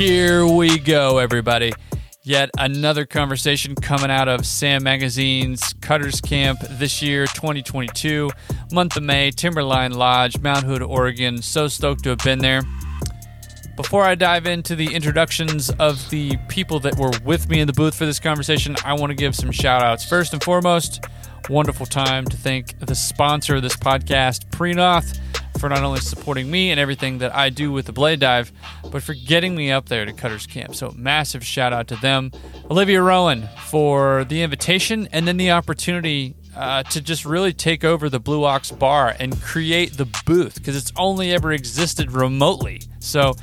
Here we go, everybody. Yet another conversation coming out of SAM Magazine's Cutters Camp this year, 2022, month of May, Timberline Lodge, Mount Hood, Oregon. So stoked to have been there. Before I dive into the introductions of the people that were with me in the booth for this conversation, I want to give some shout outs. First and foremost, wonderful time to thank the sponsor of this podcast, Prinoth, for not only supporting me and everything that I do with the Blade Dive, but for getting me up there to Cutters Camp. So, massive shout out to them. Olivia Rowan for the invitation and then the opportunity uh, to just really take over the Blue Ox Bar and create the booth because it's only ever existed remotely. So,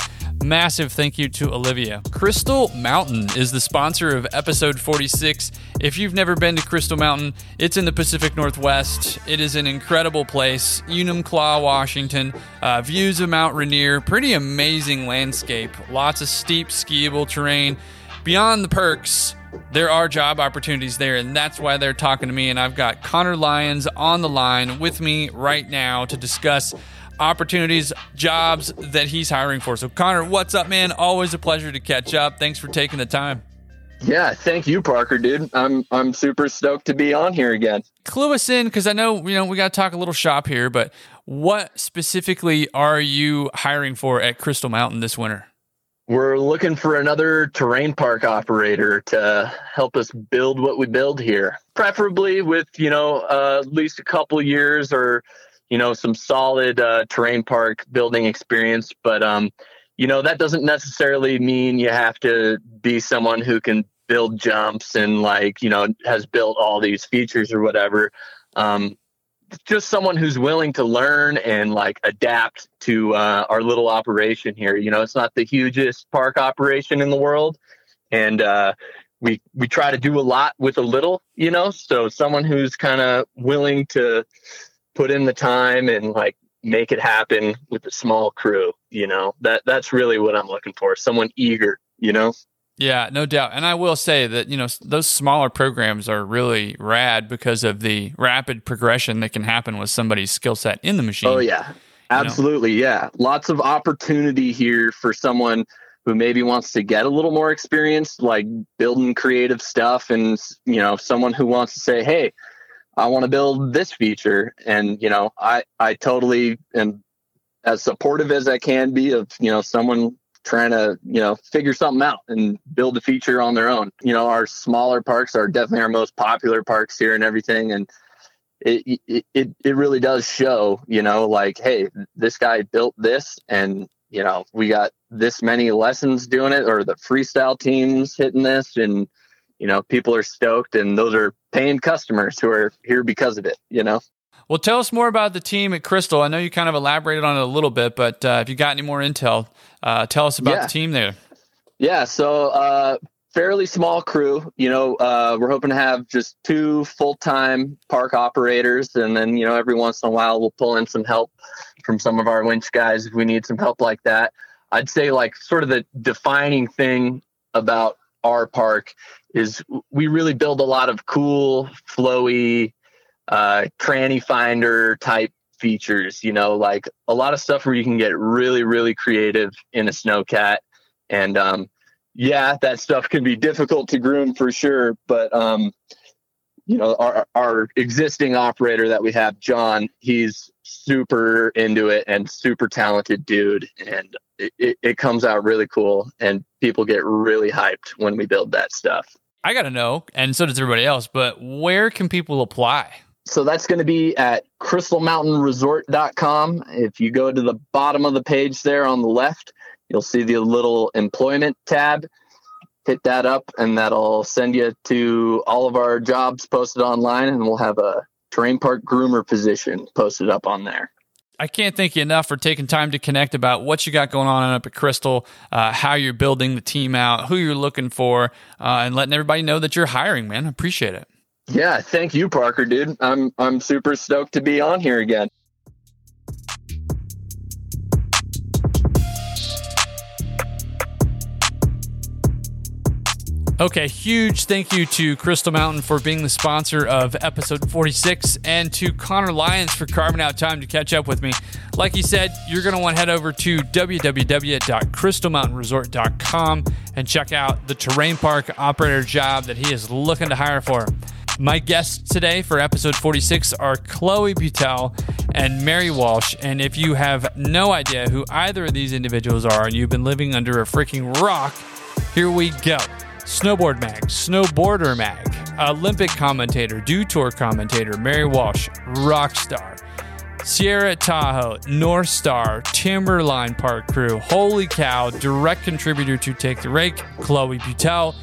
massive thank you to Olivia. Crystal Mountain is the sponsor of episode 46. If you've never been to Crystal Mountain, it's in the Pacific Northwest. It is an incredible place, Enumclaw, Washington. Uh, views of Mount Rainier, pretty amazing landscape, lots of steep skiable terrain. Beyond the perks, there are job opportunities there, and that's why they're talking to me. And I've got Connor Lyons on the line with me right now to discuss opportunities, jobs that he's hiring for. So, Connor, what's up, man? Always a pleasure to catch up. Thanks for taking the time. Yeah, thank you, Parker, dude. I'm I'm super stoked to be on here again. Clue us in because I know you know we got to talk a little shop here, but what specifically are you hiring for at Crystal Mountain this winter? We're looking for another terrain park operator to help us build what we build here, preferably with you know uh, at least a couple years or you know some solid uh, terrain park building experience. But um, you know that doesn't necessarily mean you have to be someone who can build jumps and like you know has built all these features or whatever. Um, just someone who's willing to learn and like adapt to uh, our little operation here. You know, it's not the hugest park operation in the world, and uh, we we try to do a lot with a little. You know, so someone who's kind of willing to put in the time and like make it happen with a small crew. You know, that that's really what I'm looking for. Someone eager. You know. Yeah, no doubt. And I will say that, you know, those smaller programs are really rad because of the rapid progression that can happen with somebody's skill set in the machine. Oh, yeah. Absolutely. You know? Yeah. Lots of opportunity here for someone who maybe wants to get a little more experience, like building creative stuff, and, you know, someone who wants to say, hey, I want to build this feature. And, you know, I, I totally am as supportive as I can be of, you know, someone trying to you know figure something out and build a feature on their own. You know our smaller parks are definitely our most popular parks here and everything. And it it it, it really does show you know like hey this guy built this and you know we got this many lessons doing it or the freestyle teams hitting this. And you know people are stoked and those are paying customers who are here because of it you know well, tell us more about the team at Crystal. I know you kind of elaborated on it a little bit, but uh, if you got any more intel, uh, tell us about yeah. the team there. Yeah, so uh, fairly small crew. You know, uh, we're hoping to have just two full time park operators, and then you know every once in a while we'll pull in some help from some of our winch guys if we need some help like that. I'd say like sort of the defining thing about our park is we really build a lot of cool, flowy uh, tranny finder type features, you know, like a lot of stuff where you can get really, really creative in a snowcat. And um, yeah, that stuff can be difficult to groom for sure. But, um, you know, our, our existing operator that we have, John, he's super into it and super talented dude. And it, it, it comes out really cool. And people get really hyped when we build that stuff. I got to know, and so does everybody else, but where can people apply? So that's going to be at crystalmountainresort.com. If you go to the bottom of the page there on the left, you'll see the little employment tab. Hit that up, and that'll send you to all of our jobs posted online, and we'll have a terrain park groomer position posted up on there. I can't thank you enough for taking time to connect about what you got going on up at Crystal, uh, how you're building the team out, who you're looking for, uh, and letting everybody know that you're hiring, man. Appreciate it. Yeah, thank you, Parker, dude. I'm I'm super stoked to be on here again. Okay, huge thank you to Crystal Mountain for being the sponsor of episode 46 and to Connor Lyons for carving out time to catch up with me. Like he said, you're going to want to head over to www.crystalmountainresort.com and check out the terrain park operator job that he is looking to hire for. My guests today for episode 46 are Chloe Butel and Mary Walsh. And if you have no idea who either of these individuals are and you've been living under a freaking rock, here we go. Snowboard Mag, Snowboarder Mag, Olympic commentator, Dew Tour commentator, Mary Walsh, Rockstar, Sierra Tahoe, North Star, Timberline Park Crew, Holy Cow, direct contributor to Take the Rake, Chloe Butel.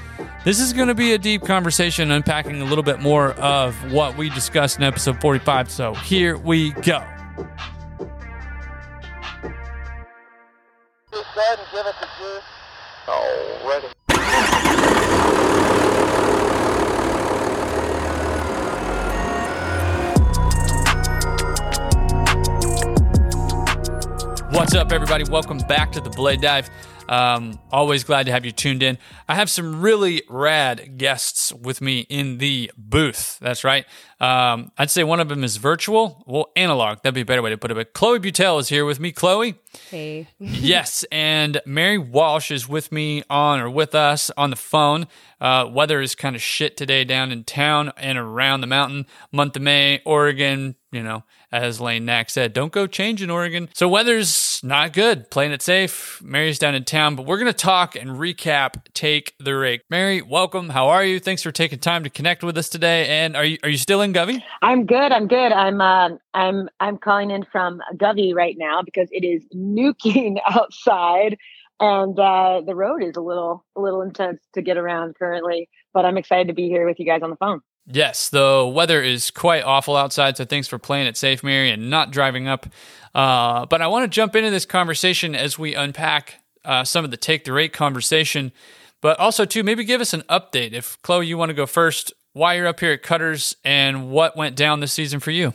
This is going to be a deep conversation, unpacking a little bit more of what we discussed in episode 45. So here we go. Go ahead and give it to Juice. Already. What's up, everybody? Welcome back to the Blade Dive. Um, always glad to have you tuned in. I have some really rad guests with me in the booth. That's right. Um, I'd say one of them is virtual. Well, analog. That'd be a better way to put it. But Chloe Butel is here with me. Chloe. Hey. yes, and Mary Walsh is with me on or with us on the phone. Uh, weather is kind of shit today down in town and around the mountain. Month of May, Oregon, you know, as Lane Nack said, don't go change in Oregon. So weather's not good. Playing it safe. Mary's down in town, but we're going to talk and recap Take the Rake. Mary, welcome. How are you? Thanks for taking time to connect with us today. And are you are you still in Govy? I'm good. I'm good. I'm uh, I'm I'm calling in from Govy right now because it is nuking outside and uh, the road is a little a little intense to get around currently. But I'm excited to be here with you guys on the phone. Yes, the weather is quite awful outside, so thanks for playing it safe, Mary, and not driving up. Uh, but I want to jump into this conversation as we unpack uh, some of the take the rake conversation, but also too maybe give us an update. If Chloe, you want to go first, why you're up here at Cutters and what went down this season for you.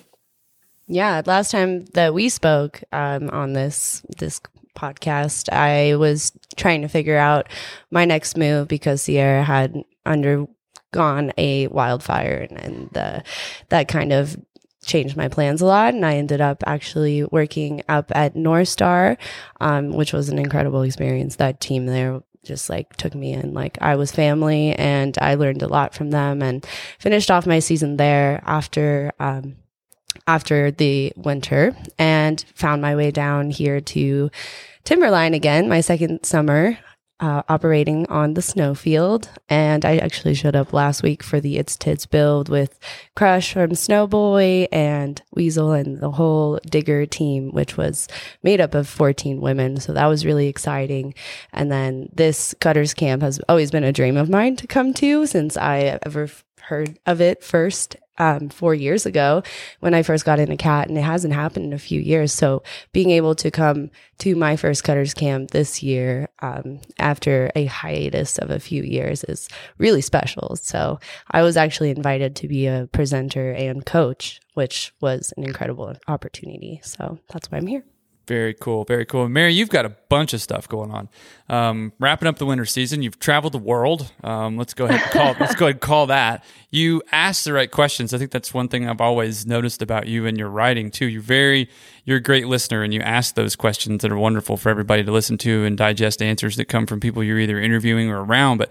Yeah, last time that we spoke um, on this this podcast, I was trying to figure out my next move because Sierra had undergone a wildfire and, and the, that kind of changed my plans a lot. And i ended up actually working up at north star um, which was an incredible experience. That team there just like took me in. Like i was family and i learned a lot from them and finished off my season there after um, after the winter and found my way down here to Timberline again, my second summer uh, operating on the snowfield. And I actually showed up last week for the It's Tits build with Crush from Snowboy and Weasel and the whole Digger team, which was made up of 14 women. So that was really exciting. And then this Cutters Camp has always been a dream of mine to come to since I ever heard of it first um, four years ago when I first got into cat, and it hasn't happened in a few years. So being able to come to my first cutters camp this year um, after a hiatus of a few years is really special. So I was actually invited to be a presenter and coach, which was an incredible opportunity. So that's why I'm here. Very cool. Very cool. Mary, you've got a bunch of stuff going on. Um, wrapping up the winter season, you've traveled the world. Um, let's go ahead and call. let's go ahead and call that. You ask the right questions. I think that's one thing I've always noticed about you and your writing too. You're very, you're a great listener, and you ask those questions that are wonderful for everybody to listen to and digest answers that come from people you're either interviewing or around. But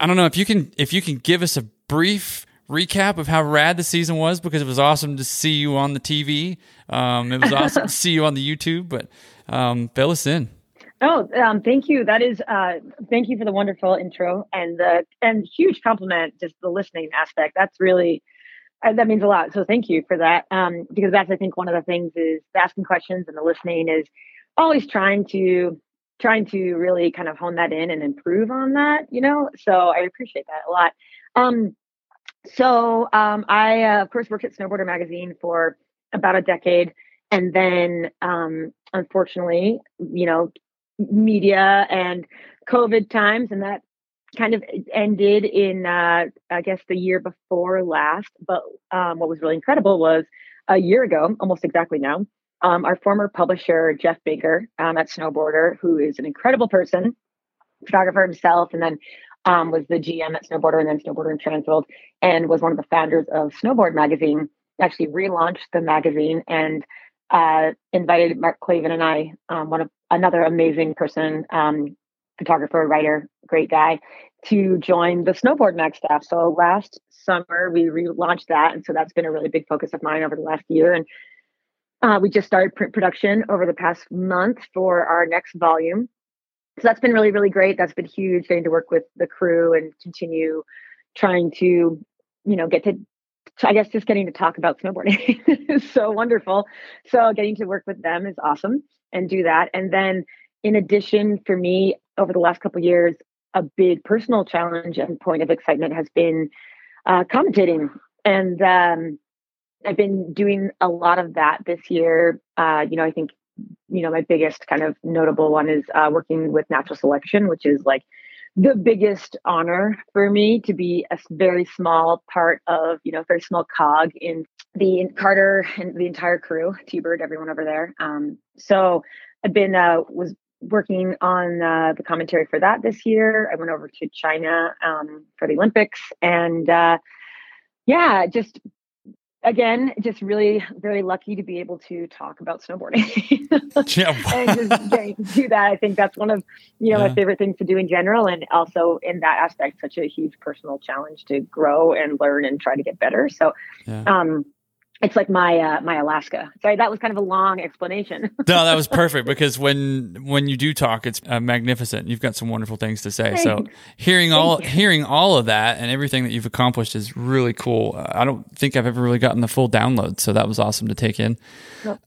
I don't know if you can if you can give us a brief recap of how rad the season was because it was awesome to see you on the TV. Um, it was awesome to see you on the YouTube, but um, fill us in. Oh, um, thank you. That is, uh, thank you for the wonderful intro and the and huge compliment. Just the listening aspect. That's really uh, that means a lot. So thank you for that. Um, because that's I think one of the things is asking questions and the listening is always trying to trying to really kind of hone that in and improve on that. You know, so I appreciate that a lot. Um, so um, I, uh, of course, worked at Snowboarder Magazine for about a decade. And then, um, unfortunately, you know, media and COVID times, and that kind of ended in, uh, I guess, the year before last. But um, what was really incredible was a year ago, almost exactly now, um, our former publisher, Jeff Baker um, at Snowboarder, who is an incredible person, photographer himself, and then um, was the GM at Snowboarder and then Snowboarder in Transworld, and was one of the founders of Snowboard Magazine. Actually, relaunched the magazine and uh, invited Mark Clavin and I, um, one of another amazing person, um, photographer, writer, great guy, to join the Snowboard Mag staff. So last summer we relaunched that, and so that's been a really big focus of mine over the last year. And uh, we just started print production over the past month for our next volume. So that's been really, really great. That's been huge getting to work with the crew and continue trying to, you know, get to, I guess, just getting to talk about snowboarding is so wonderful. So getting to work with them is awesome and do that. And then in addition, for me, over the last couple years, a big personal challenge and point of excitement has been uh, commentating. And um, I've been doing a lot of that this year. Uh, you know, I think, you know, my biggest kind of notable one is uh, working with natural selection, which is like the biggest honor for me to be a very small part of, you know, very small cog in the Carter and the entire crew, T-Bird, everyone over there. Um, so I've been, uh, was working on uh, the commentary for that this year. I went over to China um, for the Olympics and, uh, yeah, just again, just really very lucky to be able to talk about snowboarding. and just getting to do that. I think that's one of, you know, yeah. my favorite things to do in general. And also in that aspect, such a huge personal challenge to grow and learn and try to get better. So, yeah. um, it's like my uh, my Alaska. Sorry, that was kind of a long explanation. no, that was perfect because when when you do talk, it's uh, magnificent. You've got some wonderful things to say. Thanks. So hearing all hearing all of that and everything that you've accomplished is really cool. Uh, I don't think I've ever really gotten the full download, so that was awesome to take in.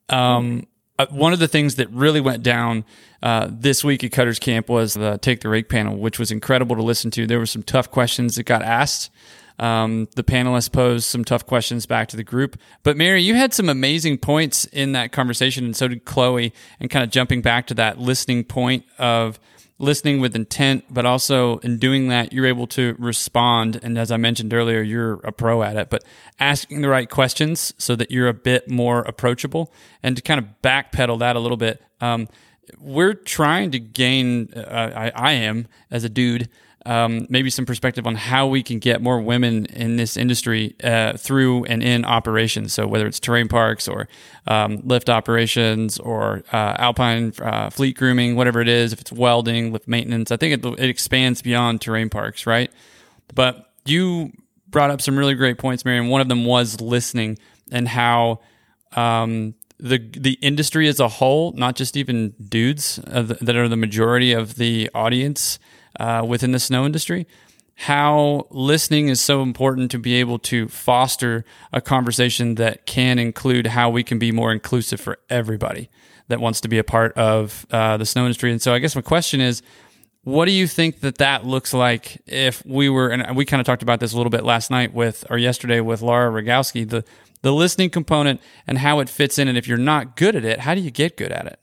Um, uh, one of the things that really went down uh, this week at Cutters Camp was the Take the Rake panel, which was incredible to listen to. There were some tough questions that got asked. Um, the panelists posed some tough questions back to the group. But Mary, you had some amazing points in that conversation, and so did Chloe. And kind of jumping back to that listening point of listening with intent, but also in doing that, you're able to respond. And as I mentioned earlier, you're a pro at it, but asking the right questions so that you're a bit more approachable and to kind of backpedal that a little bit. Um, we're trying to gain, uh, I, I am as a dude, um, maybe some perspective on how we can get more women in this industry uh, through and in operations. So whether it's terrain parks or um, lift operations or uh, alpine uh, fleet grooming, whatever it is, if it's welding, lift maintenance, I think it, it expands beyond terrain parks, right? But you brought up some really great points, Mary, and one of them was listening and how um, the the industry as a whole, not just even dudes uh, that are the majority of the audience, uh, within the snow industry, how listening is so important to be able to foster a conversation that can include how we can be more inclusive for everybody that wants to be a part of uh, the snow industry. And so, I guess my question is, what do you think that that looks like if we were, and we kind of talked about this a little bit last night with, or yesterday with Laura Rogowski, the the listening component and how it fits in. And if you're not good at it, how do you get good at it?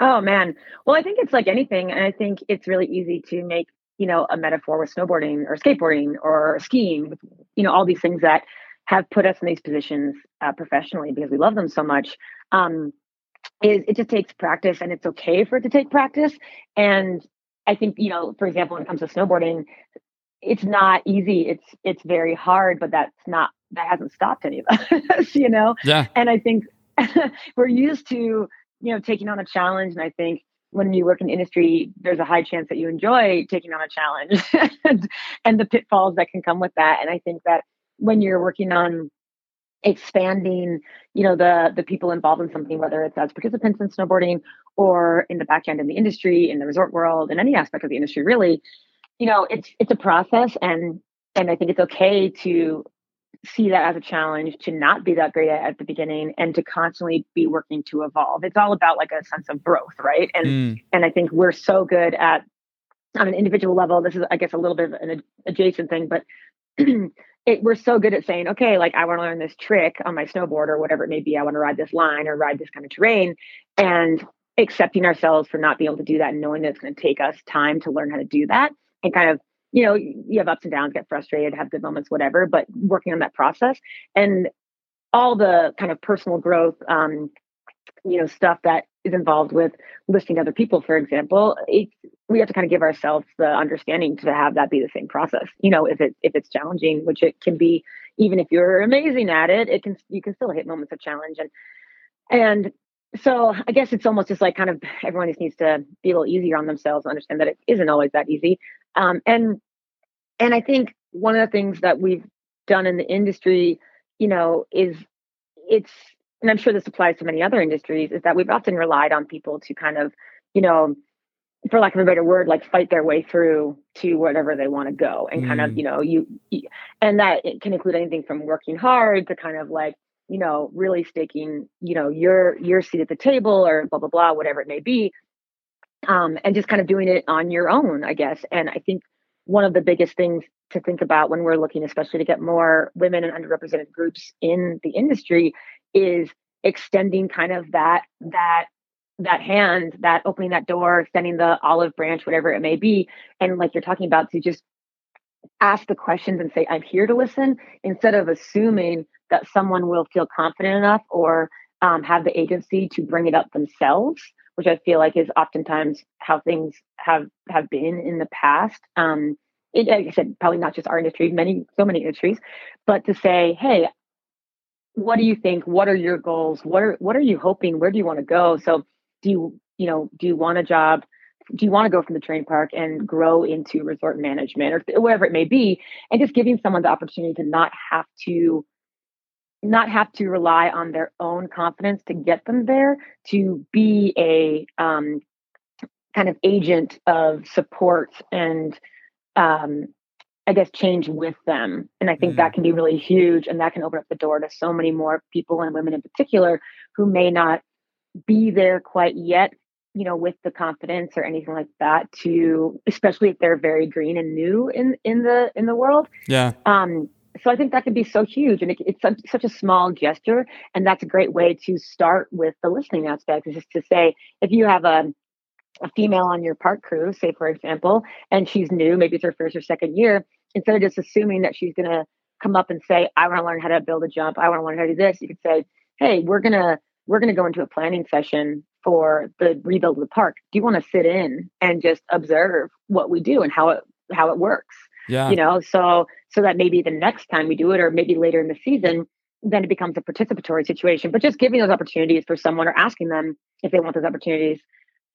Oh man. Well, I think it's like anything. And I think it's really easy to make, you know, a metaphor with snowboarding or skateboarding or skiing, with, you know, all these things that have put us in these positions uh, professionally because we love them so much. Um, is it just takes practice and it's okay for it to take practice. And I think, you know, for example, when it comes to snowboarding, it's not easy. It's it's very hard, but that's not that hasn't stopped any of us, you know? Yeah. And I think we're used to you know, taking on a challenge. And I think when you work in industry, there's a high chance that you enjoy taking on a challenge and, and the pitfalls that can come with that. And I think that when you're working on expanding, you know, the the people involved in something, whether it's as participants in snowboarding or in the back end in the industry, in the resort world, in any aspect of the industry, really, you know, it's it's a process and and I think it's okay to see that as a challenge to not be that great at, the beginning and to constantly be working to evolve. It's all about like a sense of growth right? And mm. and i think we're so good at on an individual level this is i guess a little bit of an adjacent thing but it, we're so good at saying okay like i want to learn this trick on my snowboard or whatever it may be. I want to ride this line or ride this kind of terrain and accepting ourselves for not being able to do that and knowing that it's going to take us time to learn how to do that and kind of you know, you have ups and downs, get frustrated, have good moments, whatever, but working on that process and all the kind of personal growth, um, you know, stuff that is involved with listening to other people, for example, it's we have to kind of give ourselves the understanding to have that be the same process. You know, if it if it's challenging, which it can be, even if you're amazing at it, it can you can still hit moments of challenge and and so I guess it's almost just like kind of everyone just needs to be a little easier on themselves, understand that it isn't always that easy. Um, and and I think one of the things that we've done in the industry, you know, is it's and I'm sure this applies to many other industries, is that we've often relied on people to kind of, you know, for lack of a better word, like fight their way through to whatever they want to go, and mm. kind of, mm. you know, you, you, and that it can include anything from working hard to kind of like, you know, really staking, you know, your your seat at the table or blah blah blah, whatever it may be, um, and just kind of doing it on your own, I guess. And I think one of the biggest things to think about when we're looking, especially to get more women and underrepresented groups in the industry, is extending kind of that that that hand, that opening that door, extending the olive branch, whatever it may be. And like you're talking about, to just ask the questions and say, I'm here to listen, instead of assuming that someone will feel confident enough or um, have the agency to bring it up themselves, which I feel like is oftentimes how things have have been in the past. Um, it, like I said, probably not just our industry, many so many industries, but to say, hey, what do you think? What are your goals? What are what are you hoping? Where do you want to go? So do you you know do you want a job? Do you want to go from the terrain park and grow into resort management or whatever it may be? And just giving someone the opportunity to not have to not have to rely on their own confidence to get them there to be a um, kind of agent of support and um, I guess, change with them. And I think mm-hmm. that can be really huge. And that can open up the door to so many more people and women in particular who may not be there quite yet, you know, with the confidence or anything like that to, especially if they're very green and new in, in the, in the world. Yeah. Um, so I think that could be so huge, and it, it's such, such a small gesture, and that's a great way to start with the listening aspect. Is just to say, if you have a a female on your park crew, say for example, and she's new, maybe it's her first or second year, instead of just assuming that she's going to come up and say, I want to learn how to build a jump. I want to learn how to do this. You could say, Hey, we're to, we're to go into a planning session for the rebuild of the park. Do you want to sit in and just observe what we do and how it, how it works? Yeah. You know, so, so that maybe the next time we do it, or maybe later in the season, then it becomes a participatory situation, but just giving those opportunities for someone or asking them if they want those opportunities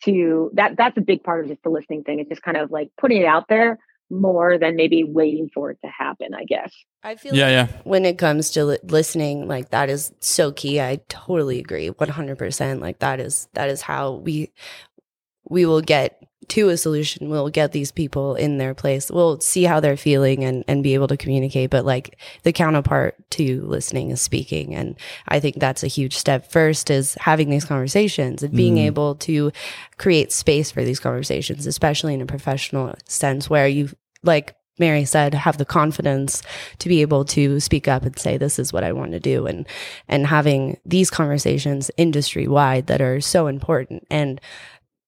to that, that's a big part of just the listening thing. It's just kind of like putting it out there more than maybe waiting for it to happen, I guess. I feel yeah, like yeah. when it comes to li- listening, like that is so key. I totally agree. 100%. Like that is that is how we we will get to a solution. We'll get these people in their place. We'll see how they're feeling and, and be able to communicate. But like the counterpart to listening is speaking. And I think that's a huge step. First is having these conversations and being mm. able to create space for these conversations, especially in a professional sense where you like Mary said, have the confidence to be able to speak up and say, this is what I want to do. And, and having these conversations industry wide that are so important. And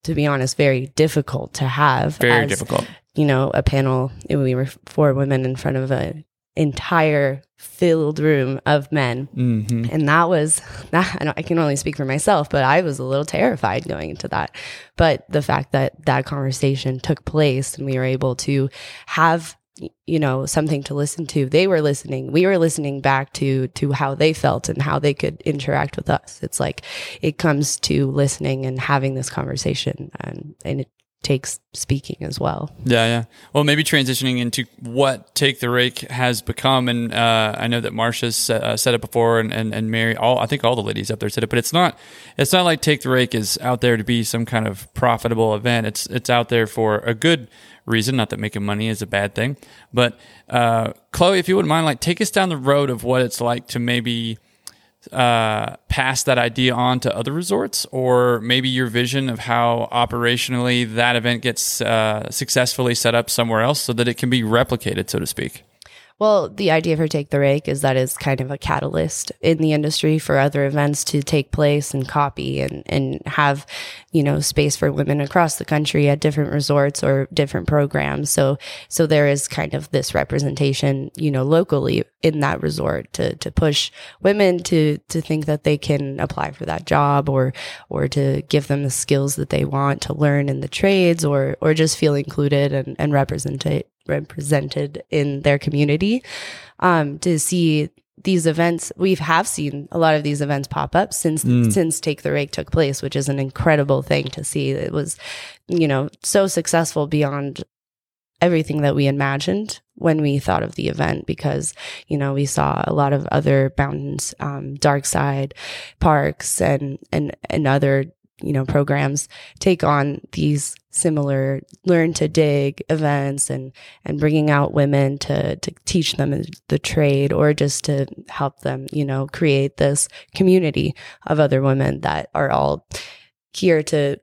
to be honest, very difficult to have. Very as, difficult. You know, a panel, we were four women in front of an entire filled room of men. Mm-hmm. And that was, that, I can only speak for myself, but I was a little terrified going into that. But the fact that that conversation took place and we were able to have you know something to listen to. They were listening we were listening back to to how they felt and how they could interact with us. It's like it comes to listening and having this conversation and and it takes speaking as well. Yeah, yeah. Well, maybe transitioning into what Take the Rake has become, and uh, I know that Marsha's uh, said it before, and, and and Mary, all I think all the ladies up there said it, but it's not it's not like Take the Rake is out there to be some kind of profitable event. It's it's out there for a good reason. Not that making money is a bad thing, but uh, Chloe, if you wouldn't mind, like take us down the road of what it's like to maybe uh, pass that idea on to other resorts, or maybe your vision of how operationally that event gets uh, successfully set up somewhere else so that it can be replicated, so to speak? Well, the idea for Take the Rake is that it's kind of a catalyst in the industry for other events to take place and copy and, and have, you know, space for women across the country at different resorts or different programs. So, so there is kind of this representation, you know, locally in that resort to, to push women to, to think that they can apply for that job or, or to give them the skills that they want to learn in the trades or, or just feel included and, and represented represented in their community um, to see these events we have seen a lot of these events pop up since mm. since take the rake took place which is an incredible thing to see it was you know so successful beyond everything that we imagined when we thought of the event because you know we saw a lot of other mountains um, dark side parks and and and other you know programs take on these similar learn to dig events and and bringing out women to to teach them the trade or just to help them you know create this community of other women that are all here to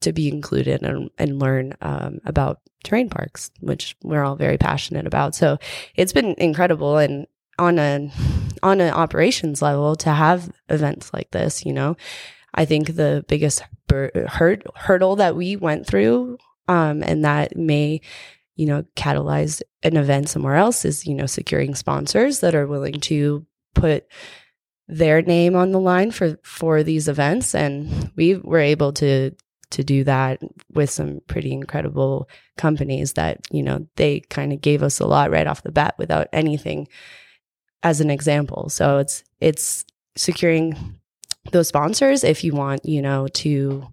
to be included and, and learn um, about terrain parks which we're all very passionate about. So it's been incredible and on a on an operations level to have events like this you know I think the biggest bur- hurt, hurdle that we went through, um, and that may, you know, catalyze an event somewhere else is, you know, securing sponsors that are willing to put their name on the line for for these events, and we were able to to do that with some pretty incredible companies that you know they kind of gave us a lot right off the bat without anything as an example. So it's it's securing those sponsors if you want, you know, to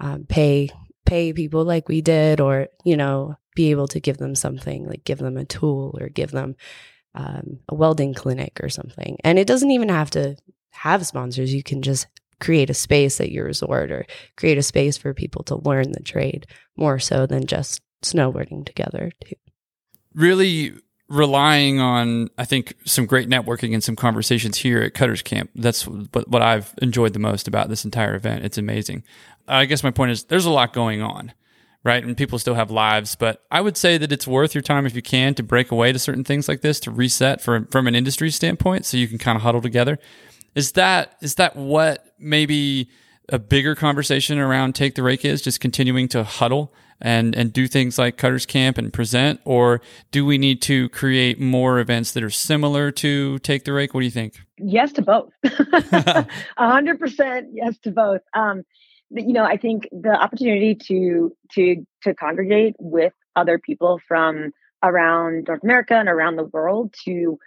um, pay pay people like we did, or you know, be able to give them something like give them a tool or give them um, a welding clinic or something. And it doesn't even have to have sponsors. You can just create a space at your resort or create a space for people to learn the trade more so than just snowboarding together too. Really relying on I think some great networking and some conversations here at Cutters Camp. That's what, I've enjoyed the most about this entire event. It's amazing. I guess my point is there's a lot going on, right? And people still have lives, but I would say that it's worth your time if you can to break away to certain things like this to reset for, from an industry standpoint so you can kind of huddle together. Is that is that what maybe a bigger conversation around take the rake is just continuing to huddle and and do things like Cutters Camp and present, or do we need to create more events that are similar to Take the Rake? What do you think? Yes to both. A hundred percent yes to both. Um, you know, I think the opportunity to to to congregate with other people from around North America and around the world to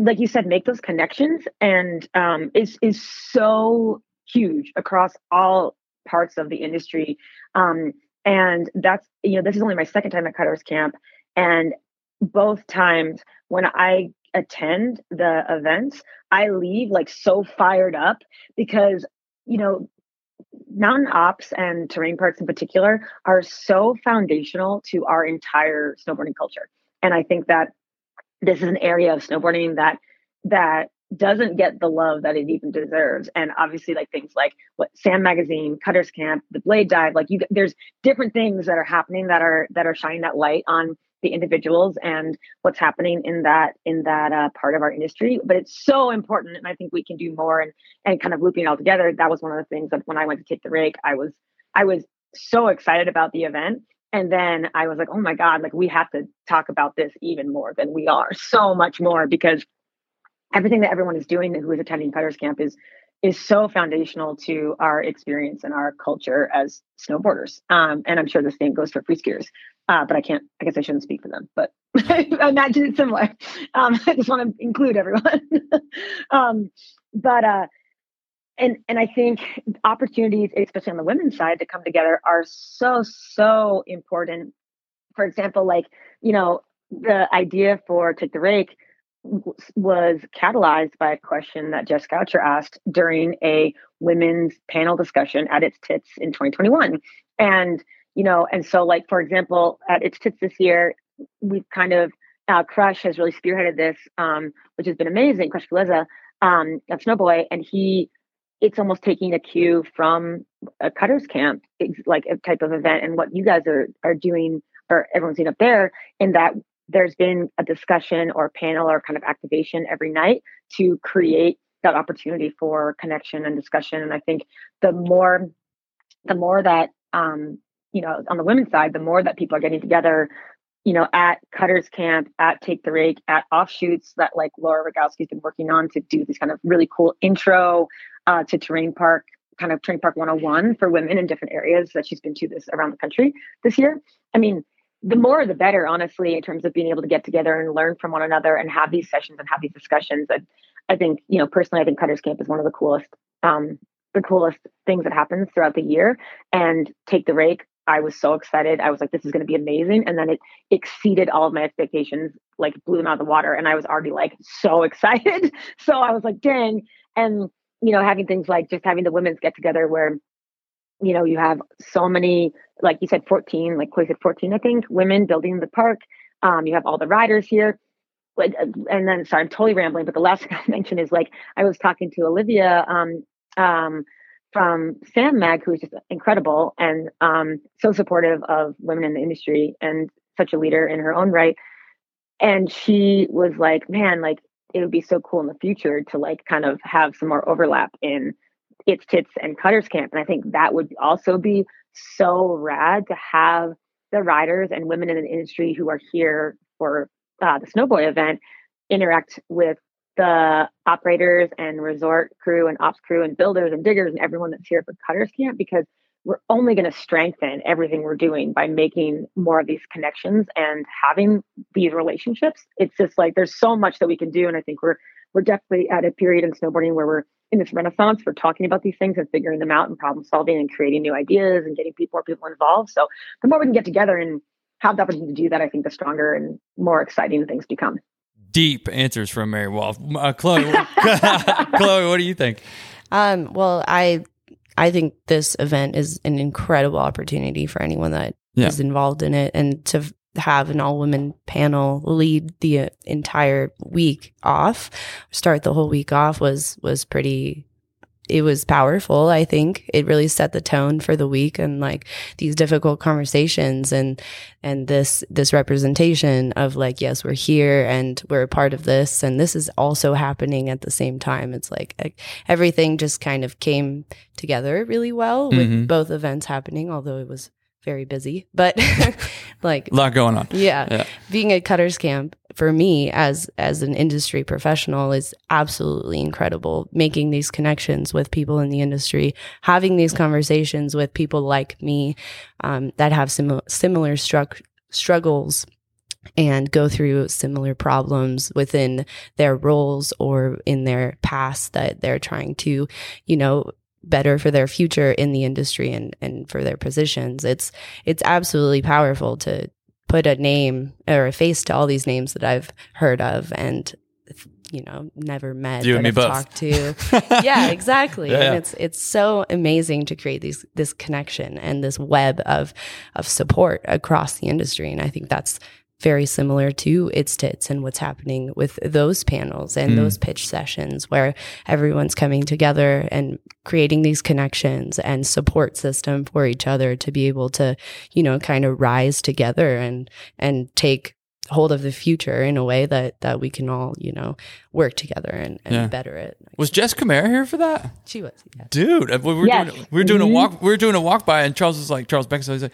like you said, make those connections and um, is is so huge across all parts of the industry. Um, and that's, you know, this is only my second time at Cutters Camp. And both times when I attend the events, I leave like so fired up because, you know, mountain ops and terrain parks in particular are so foundational to our entire snowboarding culture. And I think that this is an area of snowboarding that that doesn't get the love that it even deserves. And obviously, like things like what SAM Magazine, Cutters Camp, the Blade Dive, like you, there's different things that are happening that are that are shining that light on the individuals and what's happening in that in that uh, part of our industry. But it's so important, and I think we can do more and and kind of looping it all together. That was one of the things that when I went to take the rake, I was I was so excited about the event. And then I was like, oh my God, like we have to talk about this even more than we are, so much more because everything that everyone is doing who is attending Cutters Camp is is so foundational to our experience and our culture as snowboarders. Um, and I'm sure the same goes for free skiers. Uh, but I can't. I guess I shouldn't speak for them. But I imagine it's similar. Um, I just want to include everyone. um, but uh, and and I think opportunities, especially on the women's side, to come together are so so important. For example, like you know the idea for take the rake was catalyzed by a question that Jess Goucher asked during a women's panel discussion at its tits in 2021. And, you know, and so like, for example, at its tits this year, we've kind of, uh, Crush has really spearheaded this, um, which has been amazing. Crush Galiza, um, at Snowboy, and he, it's almost taking a cue from a cutters camp, like a type of event, and what you guys are are doing, or everyone's seen up there, in that there's been a discussion or panel or kind of activation every night to create that opportunity for connection and discussion. And I think the more the more that um, you know on the women's side, the more that people are getting together, you know, at Cutters Camp, at Take the Rake, at offshoots that like Laura Rogowski's been working on to do these kind of really cool intro uh, to terrain park kind of terrain park 101 for women in different areas that she's been to this around the country this year. I mean, the more the better, honestly, in terms of being able to get together and learn from one another and have these sessions and have these discussions. And I think, you know, personally, I think Cutters Camp is one of the coolest, um, the coolest things that happens throughout the year. And Take the Rake, I was so excited. I was like, this is going to be amazing. And then it exceeded all of my expectations, like blew them out of the water. And I was already like so excited. so I was like, dang. And, you know, having things like just having the women's get together where you know, you have so many, like you said, 14, like Chloe said, 14, I think, women building the park. Um, you have all the riders here. Uh, and then, sorry, I'm totally rambling, but the last thing I mentioned is like, I was talking to Olivia um, um, from SAM Mag, who's just incredible and um, so supportive of women in the industry and such a leader in her own right. And she was like, man, like, it would be so cool in the future to like kind of have some more overlap in it's Tits and Cutters Camp. And I think that would also be so rad to have the riders and women in the industry who are here for uh, the Snowboy event interact with the operators and resort crew and ops crew and builders and diggers and everyone that's here for Cutters Camp because we're only going to strengthen everything we're doing by making more of these connections and having these relationships. It's just like there's so much that we can do, and I think we're we're definitely at a period in snowboarding where we're in this renaissance for talking about these things and figuring them out and problem solving and creating new ideas and getting people more people involved. So the more we can get together and have the opportunity to do that, I think the stronger and more exciting things become. Deep answers from Mary Walsh. Uh, Chloe, Chloe, what do you think? Um, well, I I think this event is an incredible opportunity for anyone that yeah. is involved in it, and to have an all women panel lead the entire week off, start the whole week off was was pretty it was powerful i think. It really set the tone for the week and like these difficult conversations and and this this representation of like yes we're here and we're a part of this and this is also happening at the same time. It's like everything just kind of came together really well with mm-hmm. both events happening although it was very busy, but like a lot going on. Yeah, yeah. Being at Cutters Camp for me as as an industry professional is absolutely incredible. Making these connections with people in the industry, having these conversations with people like me um, that have sim- similar stru- struggles and go through similar problems within their roles or in their past that they're trying to, you know, better for their future in the industry and, and for their positions. It's it's absolutely powerful to put a name or a face to all these names that I've heard of and you know never met you and me both. talked to. yeah, exactly. Yeah, and it's it's so amazing to create these this connection and this web of of support across the industry. And I think that's very similar to It's Tits and what's happening with those panels and mm. those pitch sessions where everyone's coming together and creating these connections and support system for each other to be able to, you know, kind of rise together and, and take hold of the future in a way that that we can all you know work together and, and yeah. better it. Was Jess Camara here for that? She was, yes. dude. We were yes. doing we were doing mm-hmm. a walk. We were doing a walk by, and Charles was like Charles Beck. So he's like,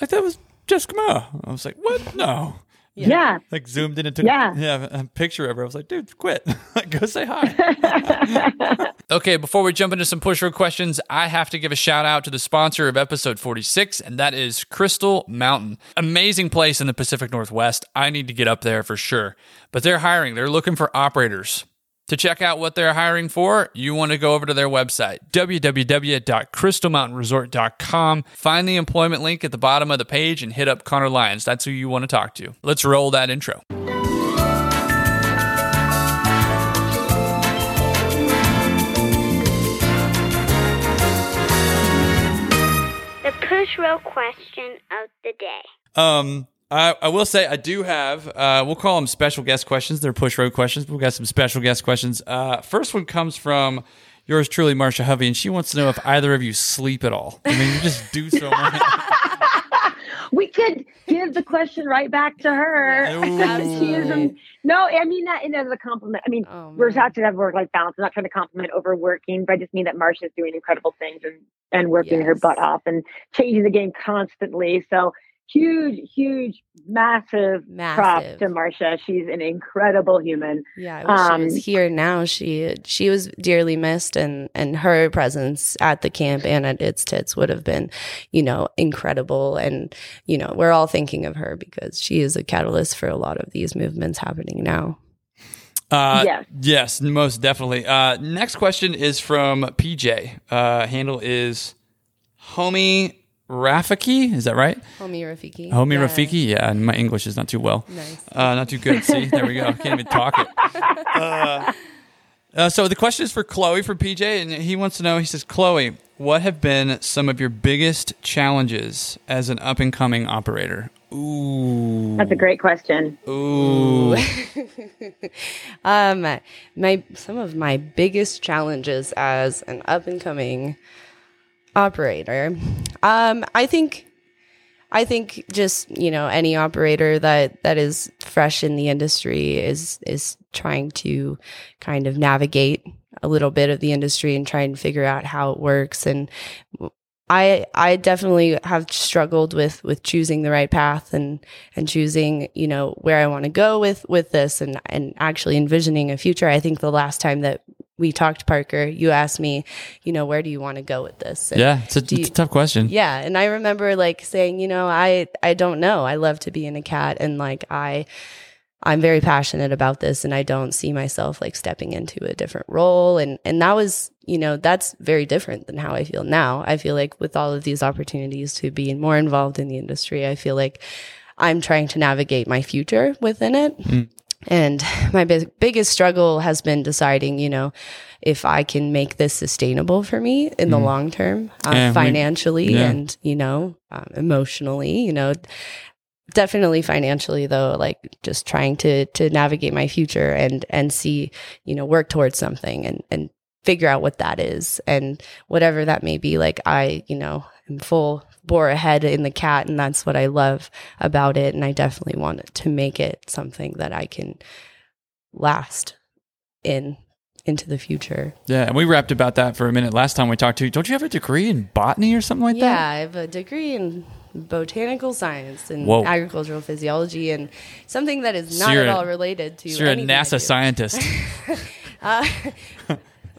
I thought it was Jess Camara. I was like, what? No. Yeah. yeah. Like zoomed in and took yeah. A, yeah, a picture of her. I was like, dude, quit. Go say hi. okay, before we jump into some push road questions, I have to give a shout out to the sponsor of episode 46, and that is Crystal Mountain. Amazing place in the Pacific Northwest. I need to get up there for sure. But they're hiring, they're looking for operators. To check out what they're hiring for, you want to go over to their website, www.crystalmountainresort.com. Find the employment link at the bottom of the page and hit up Connor Lyons. That's who you want to talk to. Let's roll that intro. The push row question of the day. Um, I, I will say I do have. Uh, we'll call them special guest questions. They're push road questions. We've got some special guest questions. Uh, first one comes from yours truly, Marsha Hovey, and she wants to know if either of you sleep at all. I mean, you just do so much. we could give the question right back to her. she is Absolutely. no, I mean that and as a compliment. I mean, Oh, we're man. out to have work life balance. I'm not trying to compliment overworking, but I just mean that Marsha's doing incredible things and and working her butt off and changing the game constantly. So huge, huge, massive, props to Marsha. She's an incredible human. Yeah, I wish she was Um, here now. She she was dearly missed, and and her presence at the camp and at its tits would have been, you know, incredible. And you know, we're all thinking of her because she is a catalyst for a lot of these movements happening now. Uh, Yes. Yes, most definitely. Uh, next question is from PJ. Uh, handle is Homie Rafiki. Is that right? Homie Rafiki. Homie Yeah. Rafiki. Yeah, and my English is not too well. Nice. Uh, not too good. See, there we go. Can't even talk it. Uh, uh, so the question is for Chloe for PJ, and he wants to know. He says, Chloe, what have been some of your biggest challenges as an up and coming operator? Ooh. That's a great question. Ooh. um, my some of my biggest challenges as an up and coming operator. Um, I think, I think just you know any operator that that is fresh in the industry is is trying to kind of navigate a little bit of the industry and try and figure out how it works and. I I definitely have struggled with with choosing the right path and and choosing you know where I want to go with with this and and actually envisioning a future. I think the last time that we talked, Parker, you asked me, you know, where do you want to go with this? And yeah, it's a, it's a tough question. yeah, and I remember like saying, you know, I I don't know. I love to be in a cat and like I I'm very passionate about this and I don't see myself like stepping into a different role and and that was, you know, that's very different than how I feel now. I feel like with all of these opportunities to be more involved in the industry, I feel like I'm trying to navigate my future within it. Mm. And my big, biggest struggle has been deciding, you know, if I can make this sustainable for me in the Mm. long term, uh, Yeah, we- financially yeah. and, you know, um, emotionally, you know, definitely financially though, like just trying to, to navigate my future and, and see, you know, work towards something and, and figure out what that is and whatever that may be. Like I, you know, am full bore ahead in the cat and that's what I love about it. And I definitely want to make it something that I can last in into the future. Yeah, and we rapped about that for a minute last time we talked to you. Don't you have a degree in botany or something like yeah, that? Yeah, I have a degree in botanical science and Whoa. agricultural physiology and something that is not you're at a- all related to So you're a NASA scientist. Uh,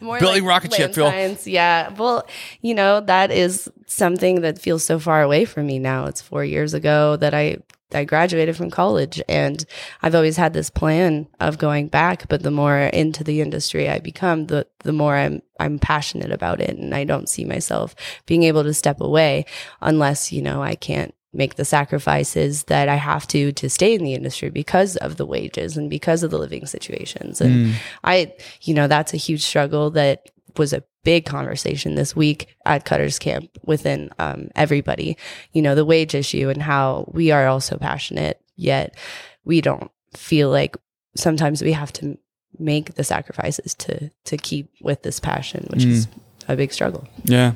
more Building like rocket ship, Phil. Science. Yeah. Well, you know, that is something that feels so far away from me now. It's four years ago that I I graduated from college and I've always had this plan of going back, but the more into the industry I become, the the more I'm I'm passionate about it and I don't see myself being able to step away unless, you know, I can't make the sacrifices that I have to to stay in the industry because of the wages and because of the living situations. And Mm. I, you know, that's a huge struggle that was a big conversation this week at Cutter's Camp within um, everybody. You know, the wage issue and how we are also passionate, yet we don't feel like sometimes we have to make the sacrifices to to keep with this passion, which is a big struggle. Yeah.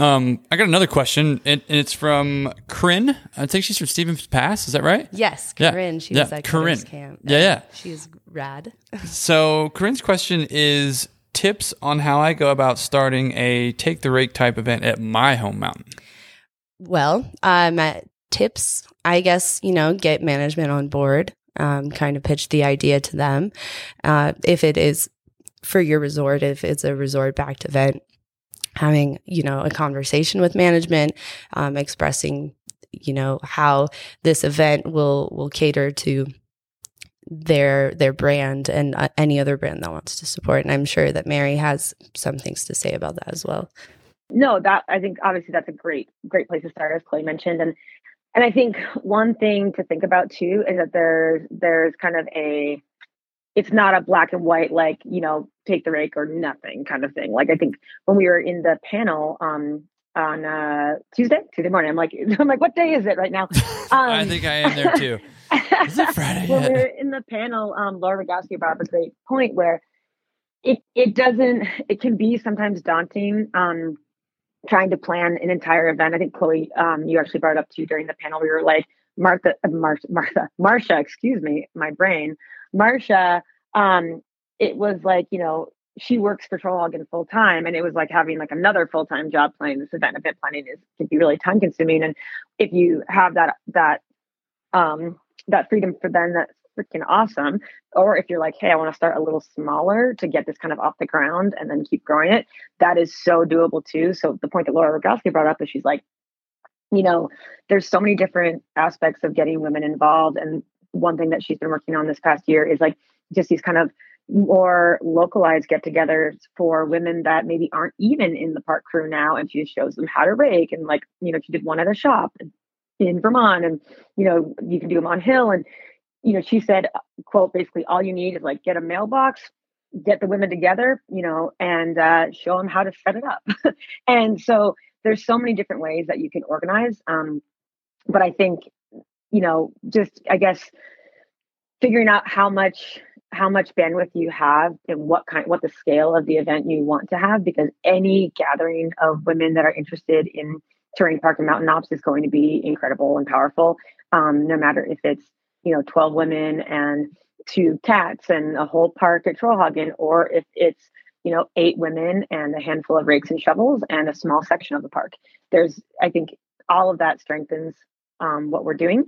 Um, I got another question, and, and it's from Corinne. I think she's from Stevens Pass. Is that right? Yes, Yeah. Corinne, she Yeah, was at Corinne. Camp. Yeah, yeah. She's rad. So Corinne's question is tips on how I go about starting a take the rake type event at my home mountain. Well, um, tips, I guess, you know, get management on board, um, kind of pitch the idea to them. Uh, if it is for your resort, if it's a resort backed event, having, you know, a conversation with management, um, expressing, you know, how this event will, will cater to their their brand and uh, any other brand that wants to support. And i'm sure that mary has some things to say about that as well. No that i think obviously that's a great great place to start as chloe mentioned. And and i think one thing to think about too is that there's there's kind of a it's not a black and white like you know take the rake or nothing kind of thing like i think when we were in the panel um on uh tuesday tuesday morning i'm like i'm like what day is it right now I Um, think I am there too. Is it Friday when we were in the panel, um, Laura Rogowski brought up a great point where it it doesn't it can be sometimes daunting um, trying to plan an entire event. I think Chloe, um, you actually brought it up too during the panel. We were like, Martha, uh, Martha, Martha, Marsha, excuse me, my brain, Marsha. Um, it was like you know she works for Trollhaugen full time, and it was like having like another full time job planning this event. Event planning is can be really time consuming, and if you have that that um, that freedom for then that's freaking awesome. Or if you're like, hey, I want to start a little smaller to get this kind of off the ground and then keep growing it, that is so doable too. So the point that Laura Rogowski brought up is she's like, you know, there's so many different aspects of getting women involved. And one thing that she's been working on this past year is like just these kind of more localized get-togethers for women that maybe aren't even in the park crew now and she just shows them how to rake and like you know she did one at a shop in vermont and you know you can do them on hill and you know she said quote basically all you need is like get a mailbox get the women together you know and uh, show them how to set it up. And so there's so many different ways that you can organize um, but i think you know just i guess figuring out how much how much bandwidth you have and what kind what the scale of the event you want to have because any gathering of women that are interested in terrain park and mountain ops is going to be incredible and powerful. Um, no matter if it's you know 12 women and two cats and a whole park at trollhaugen or if it's you know eight women and a handful of rakes and shovels and a small section of the park. There's i think all of that strengthens um, what we're doing.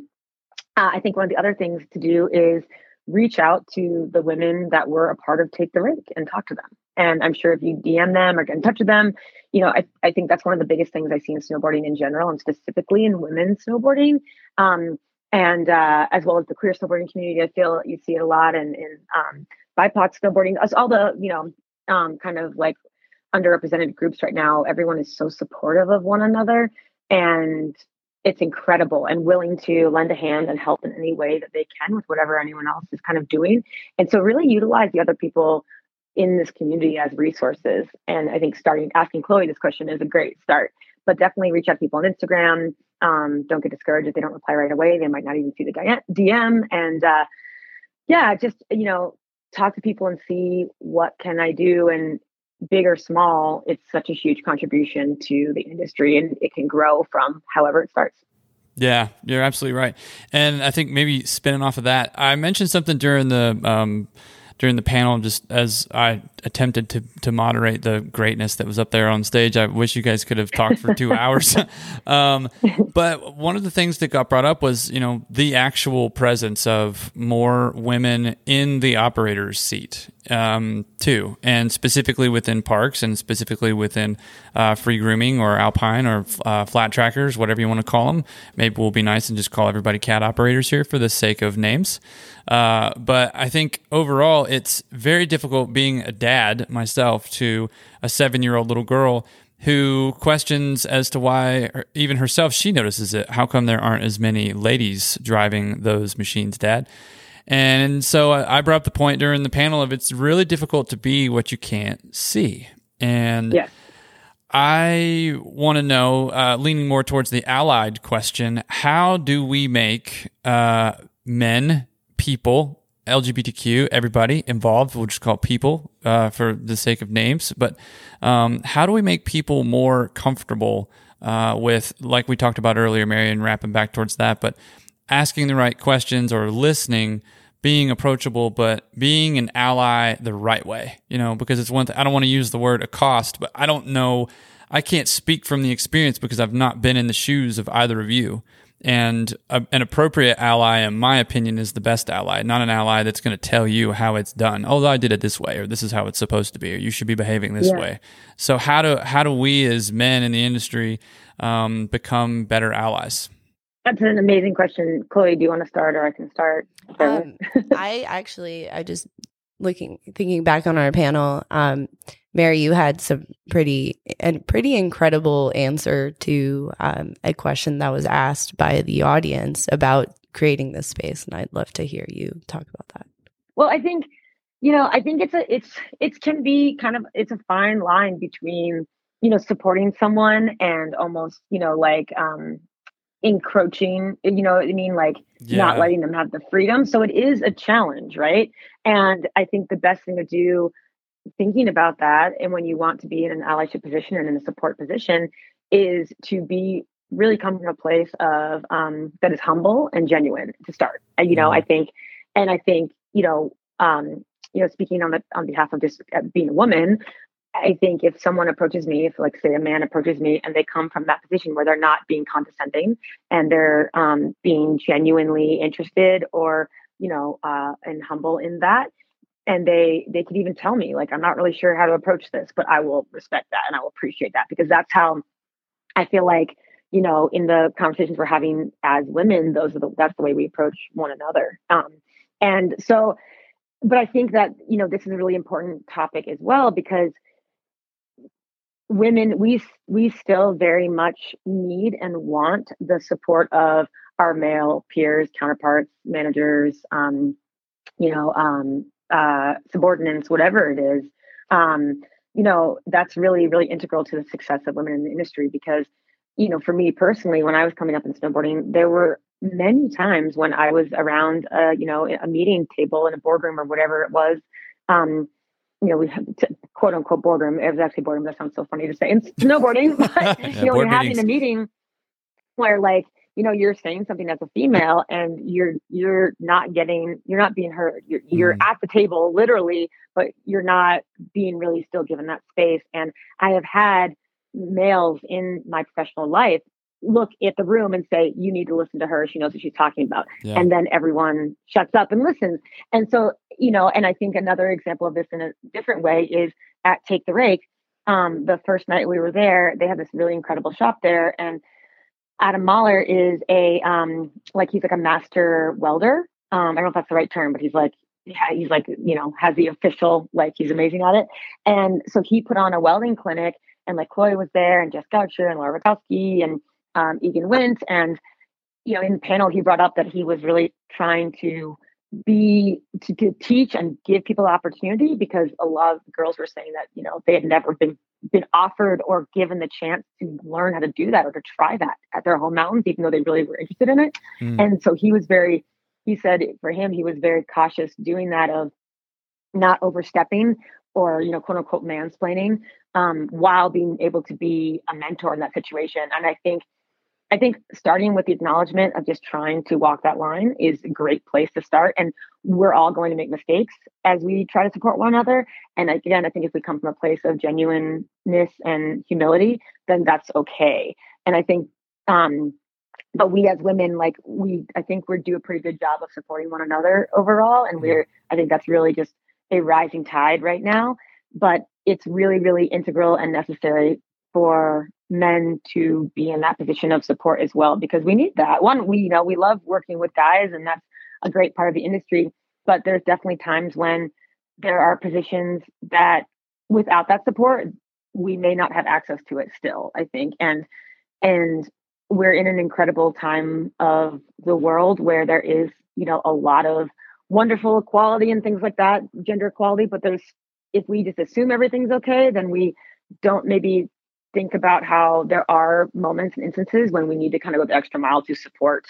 Uh, i think one of the other things to do is reach out to the women that were a part of Take the Rake and talk to them. And I'm sure if you DM them or get in touch with them, you know, I, I think that's one of the biggest things I see in snowboarding in general and specifically in women snowboarding. Um, and uh, as well as the queer snowboarding community, I feel you see it a lot in, in um, BIPOC snowboarding, as all the, you know, um, kind of like underrepresented groups right now, everyone is so supportive of one another. And it's incredible and willing to lend a hand and help in any way that they can with whatever anyone else is kind of doing. And so really utilize the other people in this community as resources. And I think starting asking Chloe this question is a great start. But definitely reach out to people on Instagram. Um, don't get discouraged if they don't reply right away. They might not even see the DM. And uh, yeah, just you know, talk to people and see what can I do. And big or small, it's such a huge contribution to the industry and it can grow from however it starts. Yeah, you're absolutely right. And I think maybe spinning off of that, I mentioned something during the um, during the panel just as I attempted to to moderate the greatness that was up there on stage. I wish you guys could have talked for two hours. um, but one of the things that got brought up was you know the actual presence of more women in the operator's seat um, too, and specifically within parks and specifically within uh, free grooming or alpine or uh, flat trackers, whatever you want to call them. Maybe we'll be nice and just call everybody cat operators here for the sake of names. Uh, but I think overall, it's very difficult being a dad myself to a seven year old little girl who questions as to why even herself she notices it. How come there aren't as many ladies driving those machines, Dad? And so I brought up the point during the panel of it's really difficult to be what you can't see. And yeah. I want to know, uh, leaning more towards the allied question, how do we make uh, men people, LGBTQ, everybody involved. We'll just call people uh, for the sake of names. But um, how do we make people more comfortable uh, with, like we talked about earlier, Marion, wrapping back towards that, but asking the right questions or listening, being approachable, but being an ally the right way, you know, because it's one thing, I don't want to use the word accost, but I don't know, I can't speak from the experience because I've not been in the shoes of either of you. And a, an appropriate ally, in my opinion, is the best ally, not an ally that's going to tell you how it's done. although I did it this way, or this is how it's supposed to be, or you should be behaving this yeah. way. So, how do how do we as men in the industry um, become better allies? That's an amazing question, Chloe. Do you want to start, or I can start? Um, I actually, I just looking thinking back on our panel. Um, Mary, you had some pretty and pretty incredible answer to um, a question that was asked by the audience about creating this space, and I'd love to hear you talk about that. Well, I think you know, I think it's a it's it can be kind of it's a fine line between you know supporting someone and almost you know like um encroaching you know what i mean like yeah. not letting them have the freedom so it is a challenge right and i think the best thing to do thinking about that and when you want to be in an allyship position and in a support position is to be really come from a place of um, that is humble and genuine to start. And, you know, mm-hmm. I think, and I think, you know, um, you know, speaking on the on behalf of just uh, being a woman, I think if someone approaches me, if like say a man approaches me and they come from that position where they're not being condescending and they're um, being genuinely interested or you know uh, and humble in that, and they they could even tell me like I'm not really sure how to approach this, but I will respect that and I will appreciate that because that's how I feel like you know in the conversations we're having as women, those are the that's the way we approach one another. Um, and so, but I think that you know this is a really important topic as well because women we we still very much need and want the support of our male peers counterparts managers um, you know um, uh, subordinates whatever it is um, you know that's really really integral to the success of women in the industry because you know for me personally when i was coming up in snowboarding there were many times when i was around uh, you know a meeting table in a boardroom or whatever it was um, you know, we have to, quote unquote boardroom. It was actually boardroom. That sounds so funny to say. And snowboarding, but yeah, you know, you're having a meeting where like, you know, you're saying something as a female and you're you're not getting you're not being heard. You're you're mm. at the table literally, but you're not being really still given that space. And I have had males in my professional life look at the room and say, You need to listen to her. She knows what she's talking about. Yeah. And then everyone shuts up and listens. And so, you know, and I think another example of this in a different way is at Take the Rake. Um, the first night we were there, they have this really incredible shop there. And Adam Mahler is a um like he's like a master welder. Um, I don't know if that's the right term, but he's like yeah, he's like, you know, has the official, like he's amazing at it. And so he put on a welding clinic and like Chloe was there and Jess Goucher and Laura Rakowski and um, Egan Wint. And, you know, in the panel, he brought up that he was really trying to be to, to teach and give people opportunity because a lot of girls were saying that, you know, they had never been been offered or given the chance to learn how to do that or to try that at their home mountains, even though they really were interested in it. Mm. And so he was very, he said for him, he was very cautious doing that of not overstepping or, you know, quote unquote mansplaining um, while being able to be a mentor in that situation. And I think I think starting with the acknowledgement of just trying to walk that line is a great place to start. And we're all going to make mistakes as we try to support one another. And again, I think if we come from a place of genuineness and humility, then that's okay. And I think, um, but we as women, like we, I think we do a pretty good job of supporting one another overall. And we're, I think that's really just a rising tide right now. But it's really, really integral and necessary for men to be in that position of support as well because we need that. One we you know we love working with guys and that's a great part of the industry but there's definitely times when there are positions that without that support we may not have access to it still i think. And and we're in an incredible time of the world where there is you know a lot of wonderful equality and things like that gender equality but there's if we just assume everything's okay then we don't maybe think about how there are moments and instances when we need to kind of go the extra mile to support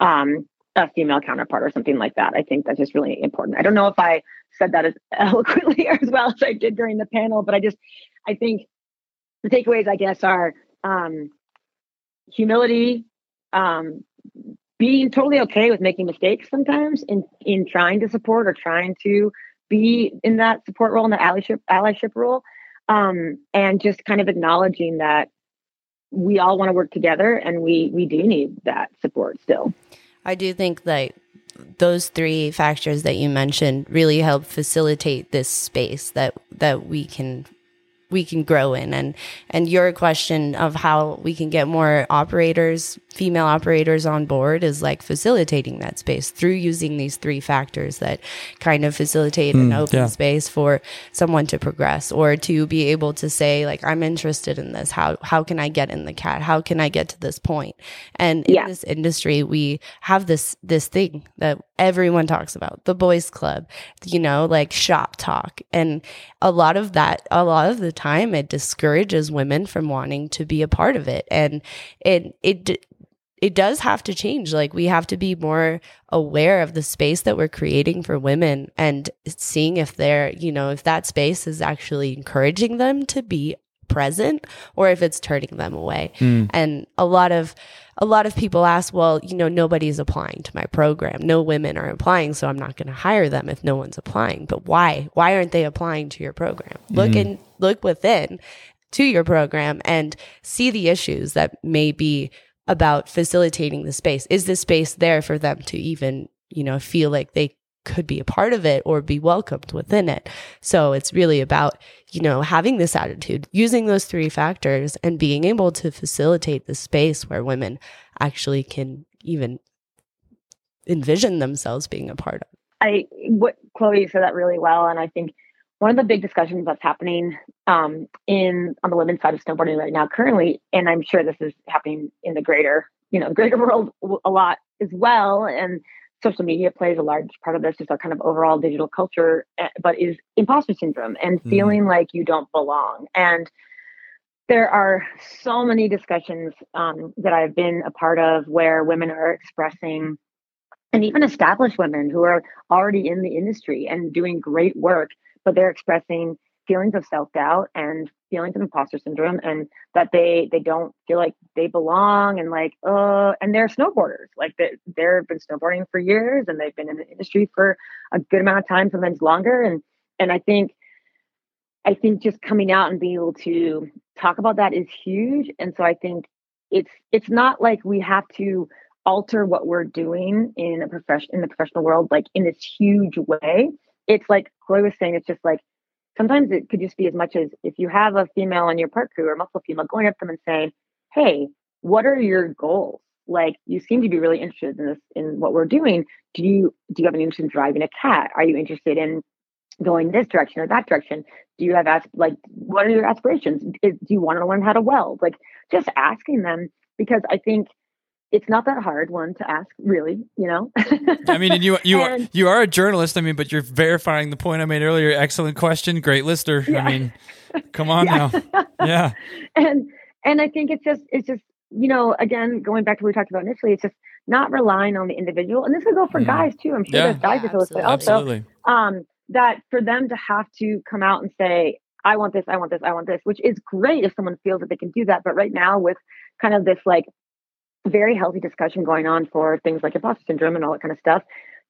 um, a female counterpart or something like that. I think that's just really important. I don't know if I said that as eloquently or as well as I did during the panel, but I just I think the takeaways, I guess, are um, humility, um, being totally okay with making mistakes sometimes in in trying to support or trying to be in that support role in the allyship allyship role um, and just kind of acknowledging that we all want to work together and we we do need that support still. I do think that those three factors that you mentioned really help facilitate this space that that we can we can grow in and and your question of how we can get more operators female operators on board is like facilitating that space through using these three factors that kind of facilitate mm, an open yeah. space for someone to progress or to be able to say like I'm interested in this how how can I get in the cat how can I get to this point and yeah. in this industry we have this this thing that everyone talks about the boys club you know like shop talk and a lot of that a lot of the time it discourages women from wanting to be a part of it and it it it does have to change. Like we have to be more aware of the space that we're creating for women and seeing if they're, you know, if that space is actually encouraging them to be present or if it's turning them away. Mm. And a lot of a lot of people ask, well, you know, nobody's applying to my program. No women are applying, so I'm not going to hire them if no one's applying. But why? Why aren't they applying to your program? Look in look within to your program and see the issues that may be about facilitating the space. Is the space there for them to even, you know, feel like they could be a part of it or be welcomed within it? So it's really about, you know, having this attitude, using those three factors and being able to facilitate the space where women actually can even envision themselves being a part of. I what Chloe said that really well, and I think one of the big discussions that's happening um, in on the women's side of snowboarding right now currently, and I'm sure this is happening in the greater you know greater world a lot as well, and social media plays a large part of this, just our kind of overall digital culture, eh, but is imposter syndrome and Mhm. feeling like you don't belong and there are so many discussions um, that I've been a part of where women are expressing, and even established women who are already in the industry and doing great work, but they're expressing feelings of self doubt and feelings of imposter syndrome, and that they they don't feel like they belong, and like uh, and they're snowboarders, like they they've been snowboarding for years, and they've been in the industry for a good amount of time, sometimes longer, and and I think. I think just coming out and being able to talk about that is huge. And so i think it's it's not like we have to alter what we're doing in a profession in the professional world like in this huge way. It's like chloe was saying it's just like sometimes it could just be as much as if you have a female on your park crew or muscle female going up to them and saying hey what are your goals? Like you seem to be really interested in this in what we're doing. Do you do you have an interest in driving a cat? Are you interested in going this direction or that direction? Do you have as like what are your aspirations? Do you want to learn how to weld? Like just asking them because i think it's not that hard one to ask really you know I mean, and you you are, you are a journalist. I mean, but you're verifying the point I made earlier. Excellent question, great lister. Yeah. I mean, come on now. Yeah, and and i think it's just it's just you know again going back to what we talked about initially it's just not relying on the individual and this would go for Mhm. guys too i'm sure Yeah. there's guys Yeah, that feel this way also absolutely. um, that for them to have to come out and say, I want this, I want this, I want this, which is great if someone feels that they can do that. But right now, with kind of this like very healthy discussion going on for things like imposter syndrome and all that kind of stuff,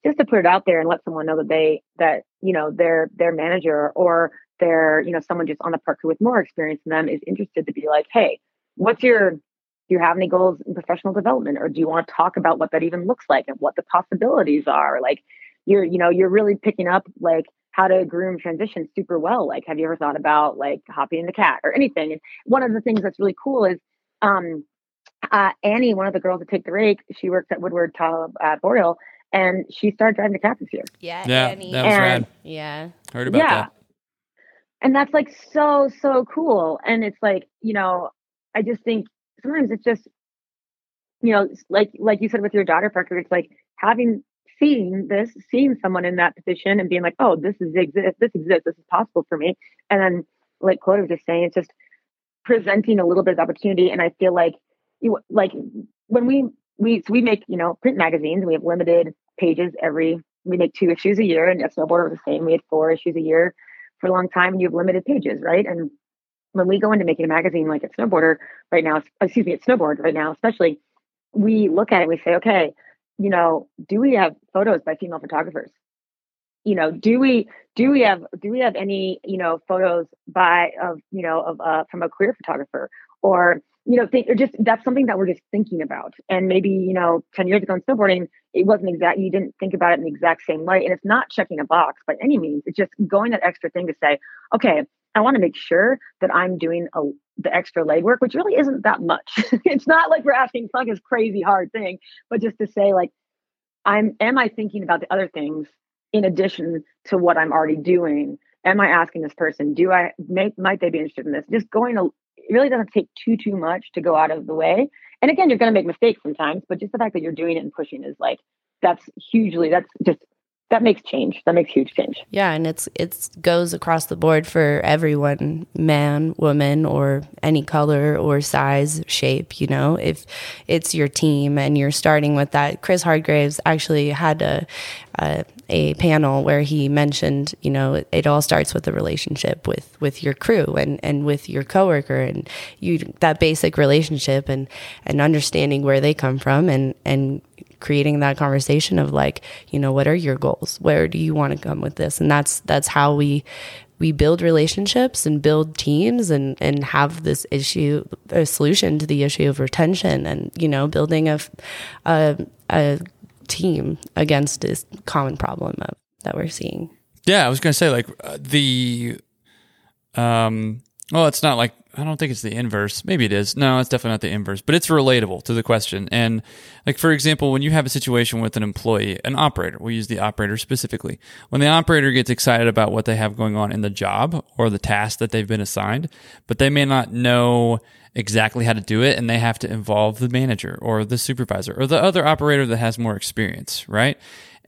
just to put it out there and let someone know that they that you know their their manager or their you know someone just on the park with more experience than them is interested to be like, hey, what's your do you have any goals in professional development? Or do you want to talk about what that even looks like and what the possibilities are? Like you're you know you're really picking up like how to groom transition super well. Like have you ever thought about like hopping in the cat or anything? And one of the things that's really cool is um uh, Annie, one of the girls that take the rake, she works at Woodward Tahoe at Boreal, and she started driving the cat this year. Yeah, Yeah, Annie. that was And- rad. yeah. Heard about yeah. that. And that's like so, so cool. And it's like, you know, I just think sometimes it's just, you know, like like you said with your daughter, Parker, it's like having seen this, seeing someone in that position and being like, oh, this is exist, this exists, this is possible for me. And then like Chloe was just saying, it's just presenting a little bit of opportunity. And I feel like you like when we we so we make, you know, print magazines, we have limited pages every we make two issues a year and at snowboarder was the same. We had four issues a year for a long time and you have limited pages, right? And when we go into making a magazine like at Snowboarder right now, excuse me, at Snowboard right now, especially, we look at it we say, okay, you know, do we have photos by female photographers? You know, do we do we have do we have any you know photos by of you know of uh, from a queer photographer or you know think or just that's something that we're just thinking about. And maybe you know 10 years ago in snowboarding it wasn't exact you didn't think about it in the exact same way. and it's not checking a box by any means. It's just going that extra thing to say okay i want to make sure that i'm doing a, the extra legwork which really isn't that much. It's not like we're asking fuck this crazy hard thing but just to say like i'm am i thinking about the other things in addition to what i'm already doing? Am i asking this person do i make might they be interested in this? Just going a it really doesn't take too too much to go out of the way. And again you're going to make mistakes sometimes but just the fact that you're doing it and pushing is like that's hugely that's just that makes change. That makes huge change. Yeah, and it's it's goes across the board for everyone, man, woman, or any color or size, shape. You know, if it's your team and you're starting with that. Chris Hardgraves actually had a a, a panel where he mentioned, you know, it, it, all starts with the relationship with with your crew and and with your coworker and you that basic relationship and and understanding where they come from and and creating that conversation of like, you know, what are your goals? Where do you want to come with this? And that's that's how we we build relationships and build teams and and have this issue a solution to the issue of retention and you know building a a, a team against this common problem of, that we're seeing. Yeah, I was going to say like uh, the um well, it's not like I don't think it's the inverse. Maybe it is. No, it's definitely not the inverse, but it's relatable to the question. And like for example, when you have a situation with an employee, an operator, we'll use the operator specifically. When the operator gets excited about what they have going on in the job or the task that they've been assigned, but they may not know exactly how to do it and they have to involve the manager or the supervisor or the other operator that has more experience, right?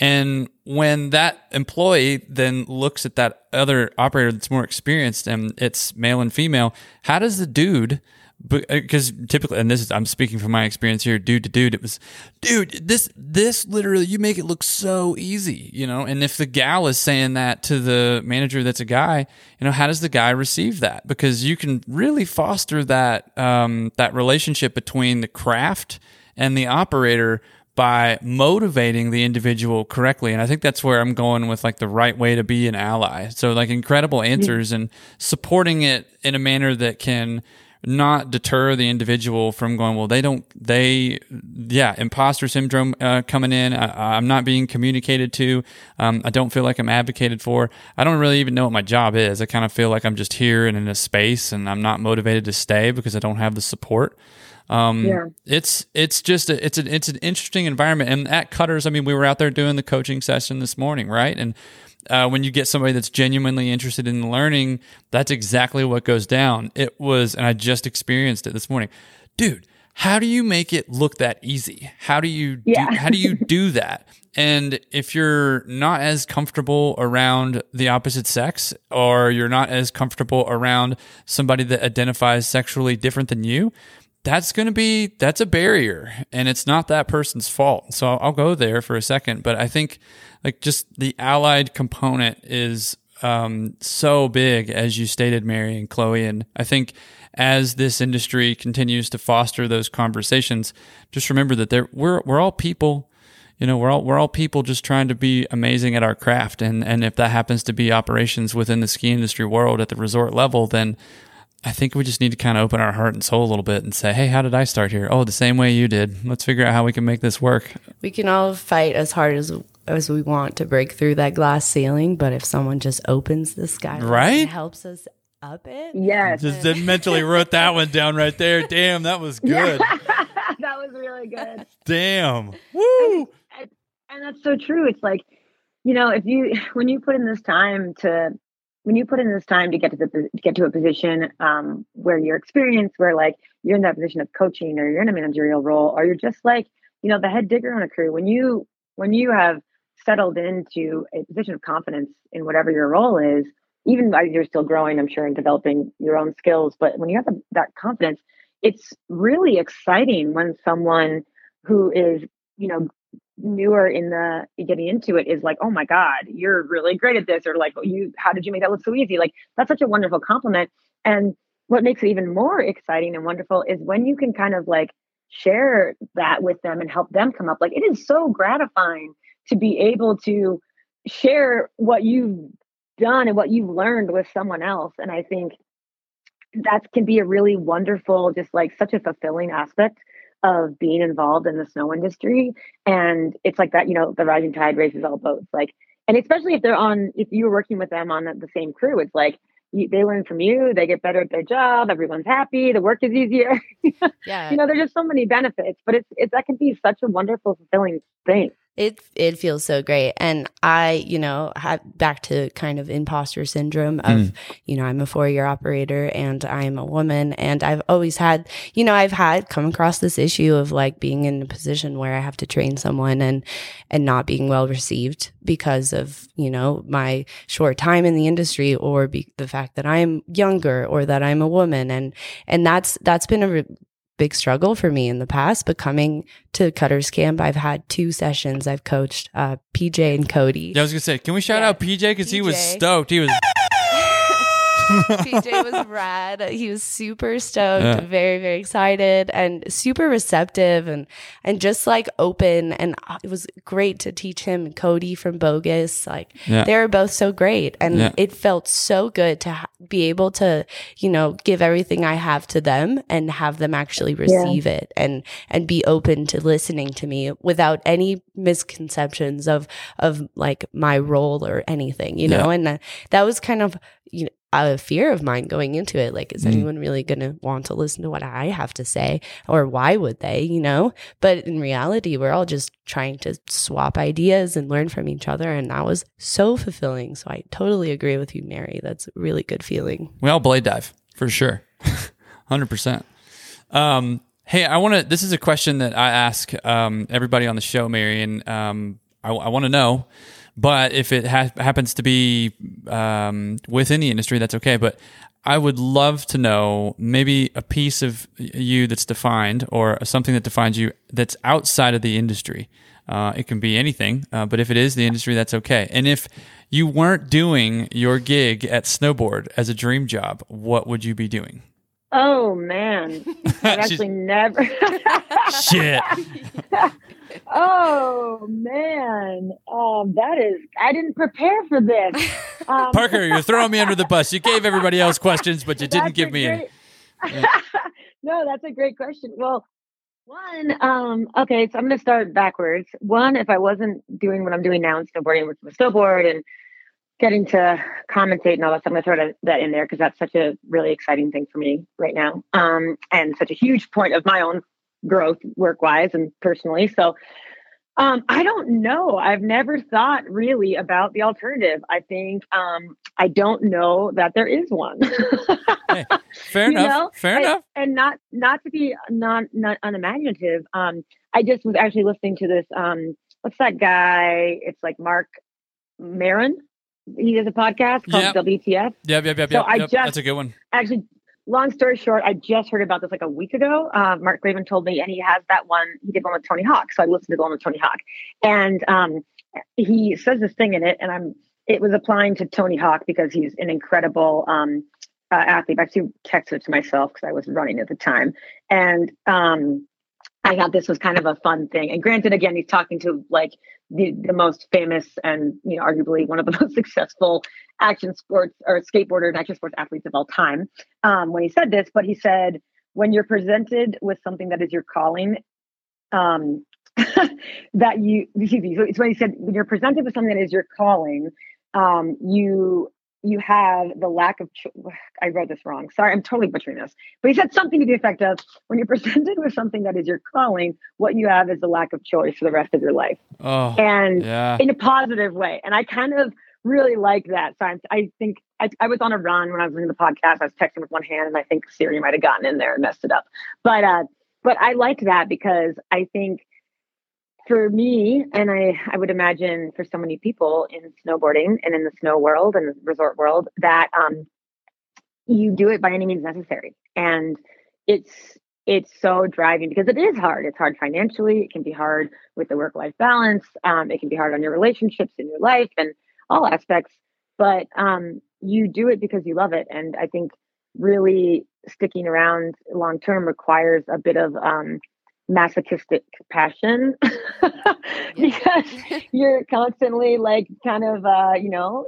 And when that employee then looks at that other operator that's more experienced and it's male and female, how does the dude because uh, typically and this is i'm speaking from my experience here dude to dude it was dude this this literally you make it look so easy you know? And if the gal is saying that to the manager that's a guy you know how does the guy receive that? Because you can really foster that um, that relationship between the craft and the operator by motivating the individual correctly. And I think that's where I'm going with like the right way to be an ally. So like incredible answers and supporting it in a manner that can not deter the individual from going, well, they don't, they, yeah, imposter syndrome uh, coming in. I, am not being communicated to. Um, I don't feel like I'm advocated for. I don't really even know what my job is. I kind of feel like I'm just here and in a space and I'm not motivated to stay because I don't have the support. Um, yeah. It's it's just a, it's an it's an interesting environment. And at Cutters, I mean, we were out there doing the coaching session this morning, right? And uh, when you get somebody that's genuinely interested in learning, that's exactly what goes down. It was, and I just experienced it this morning, dude. How do you make it look that easy? How do you yeah. do, how do you do that? And if you're not as comfortable around the opposite sex, or you're not as comfortable around somebody that identifies sexually different than you, that's going to be that's a barrier and it's not that person's fault. So I'll, go there for a second but i think like just the allied component is um, so big as you stated mary and chloe and i think as this industry continues to foster those conversations just remember that there we're, we're all people. You know we're all we're all people just trying to be amazing at our craft and and if that happens to be operations within the ski industry world at the resort level then I think we just need to kind of open our heart and soul a little bit and say, hey, how did I start here? Oh, the same way you did. Let's figure out how we can make this work. We can all fight as hard as as we want to break through that glass ceiling, but if someone just opens the sky right? and helps us up it, yes, just mentally wrote that one down right there. Damn, that was good. that was really good. Damn, woo! And, and that's so true. It's like you know, if you when you put in this time to when you put in this time to get to the get to a position um, where you're experienced, where like you're in that position of coaching or you're in a managerial role, or you're just like you know the head digger on a crew, when you when you have settled into a position of confidence in whatever your role is, even while you're still growing, I'm sure, and developing your own skills, but when you have that confidence, it's really exciting when someone who is you know newer in the getting into it is like, oh my God, you're really great at this, or like, oh, you, how did you make that look so easy? Like, that's such a wonderful compliment. And what makes it even more exciting and wonderful is when you can kind of like share that with them and help them come up. Like, it is so gratifying to be able to share what you've done and what you've learned with someone else. And I think that can be a really wonderful, just like such a fulfilling aspect of being involved in the snow industry. And it's like that, you know, the rising tide raises all boats. Like, and especially if they're on, if you're working with them on the same crew, it's like you, they learn from you, they get better at their job, everyone's happy, the work is easier. yeah. You know, there's just so many benefits, but it's, it's, that can be such a wonderful, fulfilling thing. It it feels so great, and I, you know, have back to kind of imposter syndrome of, Mm. you know, I'm a four year operator and I'm a woman, and I've always had, you know, I've had come across this issue of like being in a position where I have to train someone and and not being well received because of you know my short time in the industry or be, the fact that I'm younger or that I'm a woman, and and that's that's been a re- big struggle for me in the past. But coming to Cutters Camp, I've had two sessions. I've coached uh, PJ and Cody. Yeah, I was gonna say, can we shout Yeah. out PJ because he was stoked. He was PJ was rad. He was super stoked, Yeah. very very excited, and super receptive, and and just like open. And uh, it was great to teach him and Cody from Bogus. Like Yeah. they were both so great, and Yeah. it felt so good to ha- be able to you know give everything I have to them and have them actually receive it and and be open to listening to me without any misconceptions of of like my role or anything, you know. And uh, that was kind of you know a fear of mine going into it. Like, is Mm. anyone really going to want to listen to what I have to say, or why would they? You know. But in reality, we're all just trying to swap ideas and learn from each other, and that was so fulfilling. So I totally agree with you, Mary. That's a really good feeling. we all blade dive for sure, hundred percent. Um, hey, I want to. This is a question that I ask um, everybody on the show, Mary, and um, I, I want to know. But if it ha- happens to be um, within the industry, that's okay. But I would love to know maybe a piece of you that's defined or something that defines you that's outside of the industry. Uh, it can be anything, uh, but if it is the industry, that's okay. And if you weren't doing your gig at Snowboard as a dream job, what would you be doing? Oh man, I've actually never. Shit. oh man, um, that is. I didn't prepare for this. Um, Parker, you're throwing me under the bus. You gave everybody else questions, but you didn't give a me any. great- no, that's a great question. Well, one, um, okay, so I'm going to start backwards. One, if I wasn't doing what I'm doing now in snowboarding with the snowboard and getting to commentate and all that stuff, I'm going to throw that, that in there because that's such a really exciting thing for me right now, um, and such a huge point of my own growth work wise and personally. So. Um, I don't know. I've never thought really about the alternative. I think um, I don't know that there is one. Hey, fair enough. know, fair I- enough. and not not to be not not unimaginative. Um, I just was actually listening to this. Um, what's that guy? It's like Marc Maron. He does a podcast called Yep. WTF. Yep, yep, yep, so yep. I yep. just- That's a good one. Actually, long story short, I just heard about this like a week ago. Uh, Mark Graven told me, and he has that one. He did one with Tony Hawk, so I listened to the one with Tony Hawk, and um, he says this thing in it, and I'm. It was applying to Tony Hawk because he's an incredible um, uh, athlete. I actually texted it to myself because I was running at the time, and um, I thought this was kind of a fun thing. And granted, again, he's talking to like the, the most famous and you know arguably one of the most successful action sports or skateboarder and action sports athletes of all time um, when he said this. But he said when you're presented with something that is your calling. Um, that you excuse me, so it's when he said when you're presented with something that is your calling um, you you have the lack of cho- i wrote this wrong sorry i'm totally butchering this but he said something to the effect of when you're presented with something that is your calling what you have is the lack of choice for the rest of your life Oh, and yeah. in a positive way and i kind of really like that so I, I think I, I was on a run when i was doing the podcast i was texting with one hand and i think siri might have gotten in there and messed it up but uh but i like that because i think for me, and I, I would imagine for so many people in snowboarding and in the snow world and resort world, that um, you do it by any means necessary. And it's it's so driving because it is hard. It's hard financially. It can be hard with the work life balance. Um, it can be hard on your relationships in your life and all aspects. But um, you do it because you love it. And I think really sticking around long term requires a bit of um, masochistic passion. Because you're constantly like kind of uh you know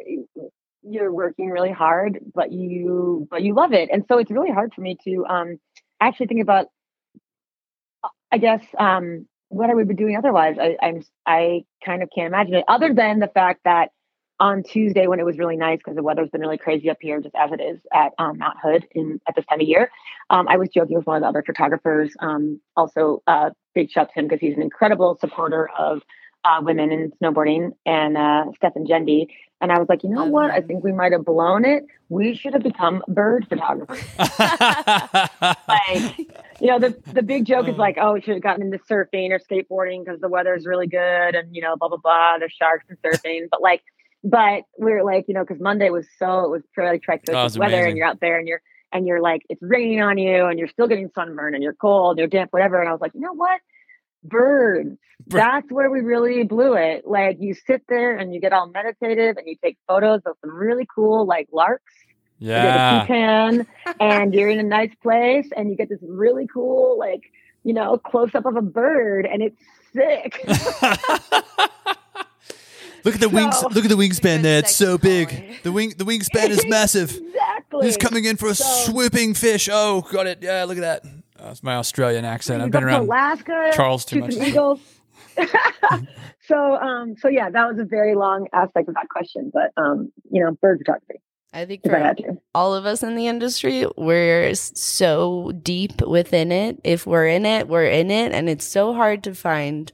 you're working really hard but you but you love it. And so it's really hard for me to um actually think about i guess um what i would be doing otherwise. I i'm i kind of can't imagine it other than the fact that on Tuesday when it was really nice because the weather's been really crazy up here, just as it is at um, Mount Hood in at this time of year. Um, I was joking with one of the other photographers. Um, also, uh, big shout to him because he's an incredible supporter of uh, women in snowboarding and uh, Steph and Jendi. And I was like, you know what? I think we might have blown it. We should have become bird photographers. like, you know, the the big joke is like, oh, we should have gotten into surfing or skateboarding because the weather is really good and you know, blah blah blah. There's sharks and surfing, but like, but we are like, you know, because Monday was so it was Oh, it treacherous was weather, amazing. and you're out there and you're and you're like, it's raining on you, and you're still getting sunburned, and you're cold, you're damp, whatever. And I was like, you know what? Birds. Bir- That's where we really blew it. Like you sit there and you get all meditative and you take photos of some really cool like larks Yeah. you get a yeah. toucan and you're in a nice place and you get this really cool like you know close up of a bird and it's sick Look at the wings. Look at the wingspan there. It's so big. Calling. The wing. The wingspan is massive. exactly He's coming in for a So- swooping fish. Oh, got it. Yeah, look at that. That's my Australian accent. I've been around. alaska Charles too much. some eagles so um so yeah that was a very long aspect of that question but um you know bird photography I think for i all of us in the industry, we're so deep within it. If we're in it, we're in it, and it's so hard to find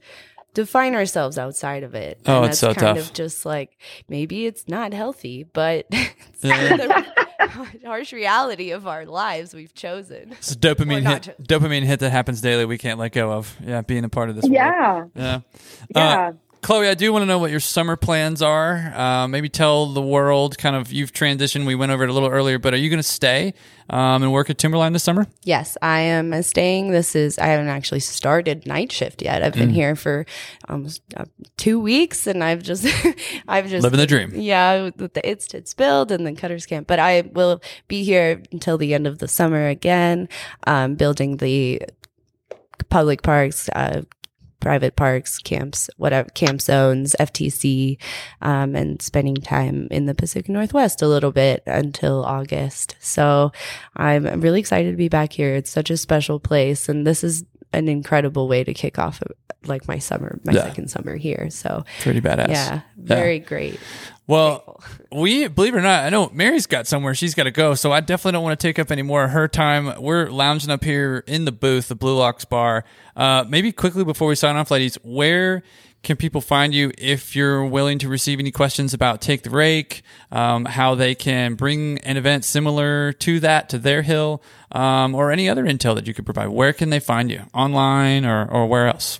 define ourselves outside of it. Oh, and it's that's so kind tough. of just like maybe it's not healthy, but it's Yeah. the harsh reality of our lives we've chosen. It's a dopamine Or not hit. Dopamine hit that happens daily. We can't let go of. Yeah, being a part of this. world. yeah Yeah. yeah Uh, Chloe, I do want to know what your summer plans are. Uh, maybe tell the world kind of you've transitioned. We went over it a little earlier, but are you going to stay um, and work at Timberline this summer? Yes, I am uh, staying. This is I haven't actually started night shift yet. I've Mm. been here for almost uh, two weeks, and I've just I've just Living the dream. Yeah, with the it's it's build and then cutters camp. But I will be here until the end of the summer again, um, building the public parks, uh, private parks, camps, whatever camp zones, FTC, um, and spending time in the Pacific Northwest a little bit until August. So I'm really excited to be back here. It's such a special place, and this is an incredible way to kick off like my summer, my Yeah. second summer here. So Pretty badass. yeah, very great. Well, we believe it or not, I know Mary's got somewhere she's got to go, so I definitely don't want to take up any more of her time. We're lounging up here in the booth, the Blue Ox Bar. Uh, maybe quickly before we sign off, ladies, where can people find you if you're willing to receive any questions about Take the Rake, um, how they can bring an event similar to that to their hill, um, or any other intel that you could provide? Where can they find you? Online or, or where else?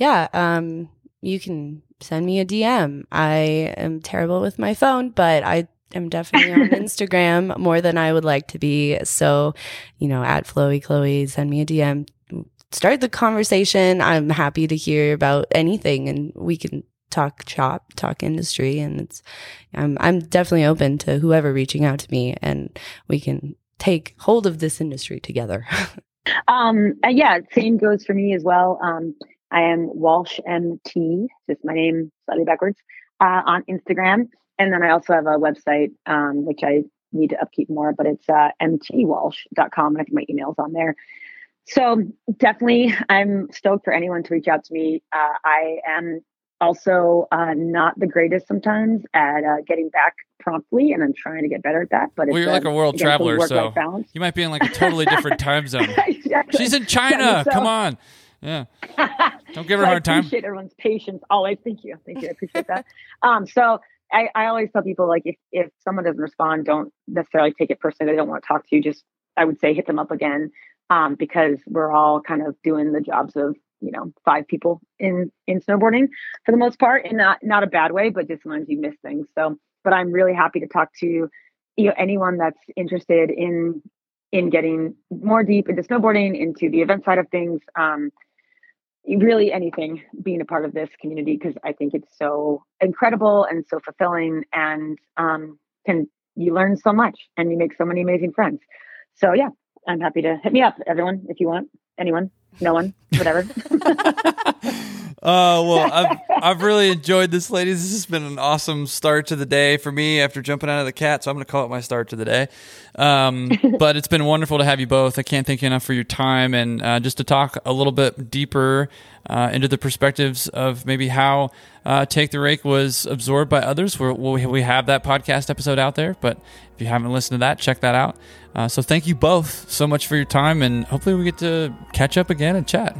Yeah, um, you can send me a DM. I am terrible with my phone, but I am definitely on Instagram more than I would like to be. So, you know, at Flowy Chloe, send me a DM. Start the conversation. I'm happy to hear about anything, and we can talk shop, talk industry, and it's. I'm I'm definitely open to whoever reaching out to me, and we can take hold of this industry together. Um, yeah, same goes for me as well. Um, I am Walsh MT, just my name slightly backwards, uh, on Instagram. And then I also have a website, um, which I need to upkeep more, but it's uh, mtwalsh.com. And I think my email's on there. So definitely, I'm stoked for anyone to reach out to me. Uh, I am also uh, not the greatest sometimes at uh, getting back promptly, and I'm trying to get better at that. But Well, it's, you're like uh, a world again, traveler, so balance. you might be in like a totally different time zone. Exactly. She's in China. So- Come on. Yeah. Don't give her a I hard time. appreciate everyone's patience always. Thank you. Thank you. I appreciate that. Um, so I, I always tell people like if, if someone doesn't respond, don't necessarily take it personally. They don't want to talk to you. Just I would say hit them up again. Um, because we're all kind of doing the jobs of, you know, five people in in snowboarding for the most part, and not not a bad way, but just sometimes you miss things. So but I'm really happy to talk to you know anyone that's interested in in getting more deep into snowboarding, into the event side of things. Um, really anything being a part of this community because I think it's so incredible and so fulfilling and um, can you learn so much and you make so many amazing friends. So yeah, I'm happy to hit me up, everyone, if you want. Anyone, no one, whatever. Oh well, I've I've really enjoyed this, ladies. This has been an awesome start to the day for me after jumping out of the cat. So I'm going to call it my start to the day. Um, but it's been wonderful to have you both. I can't thank you enough for your time and uh, just to talk a little bit deeper uh, into the perspectives of maybe how uh, Take the Rake was absorbed by others. We're, we we have that podcast episode out there, but if you haven't listened to that, check that out. Uh, so thank you both so much for your time, and hopefully we get to catch up again and chat.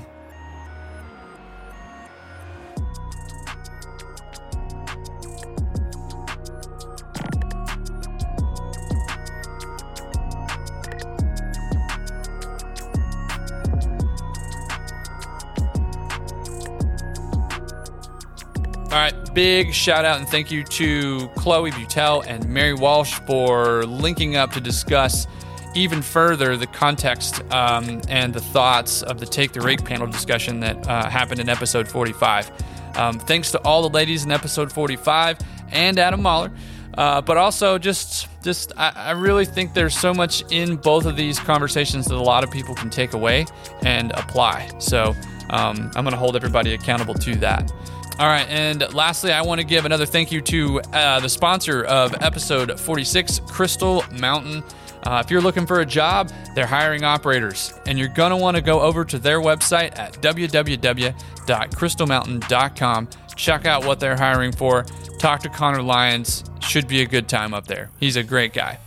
Big shout out and thank you to Chloe Butel and Mary Walsh for linking up to discuss even further the context um, and the thoughts of the Take the Rake panel discussion that uh, happened in episode 45. Um, thanks to all the ladies in episode 45 and Adam Mahler. Uh, but also, just, just I, I really think there's so much in both of these conversations that a lot of people can take away and apply. So um, I'm going to hold everybody accountable to that. All right, and lastly, I want to give another thank you to uh, the sponsor of episode 46, Crystal Mountain. Uh, if you're looking for a job, they're hiring operators, and you're going to want to go over to their website at www.crystalmountain.com. Check out what they're hiring for. Talk to Connor Lyons. Should be a good time up there. He's a great guy.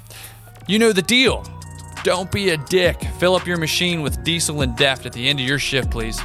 You know the deal. Don't be a dick. Fill up your machine with diesel and DEF at the end of your shift, please.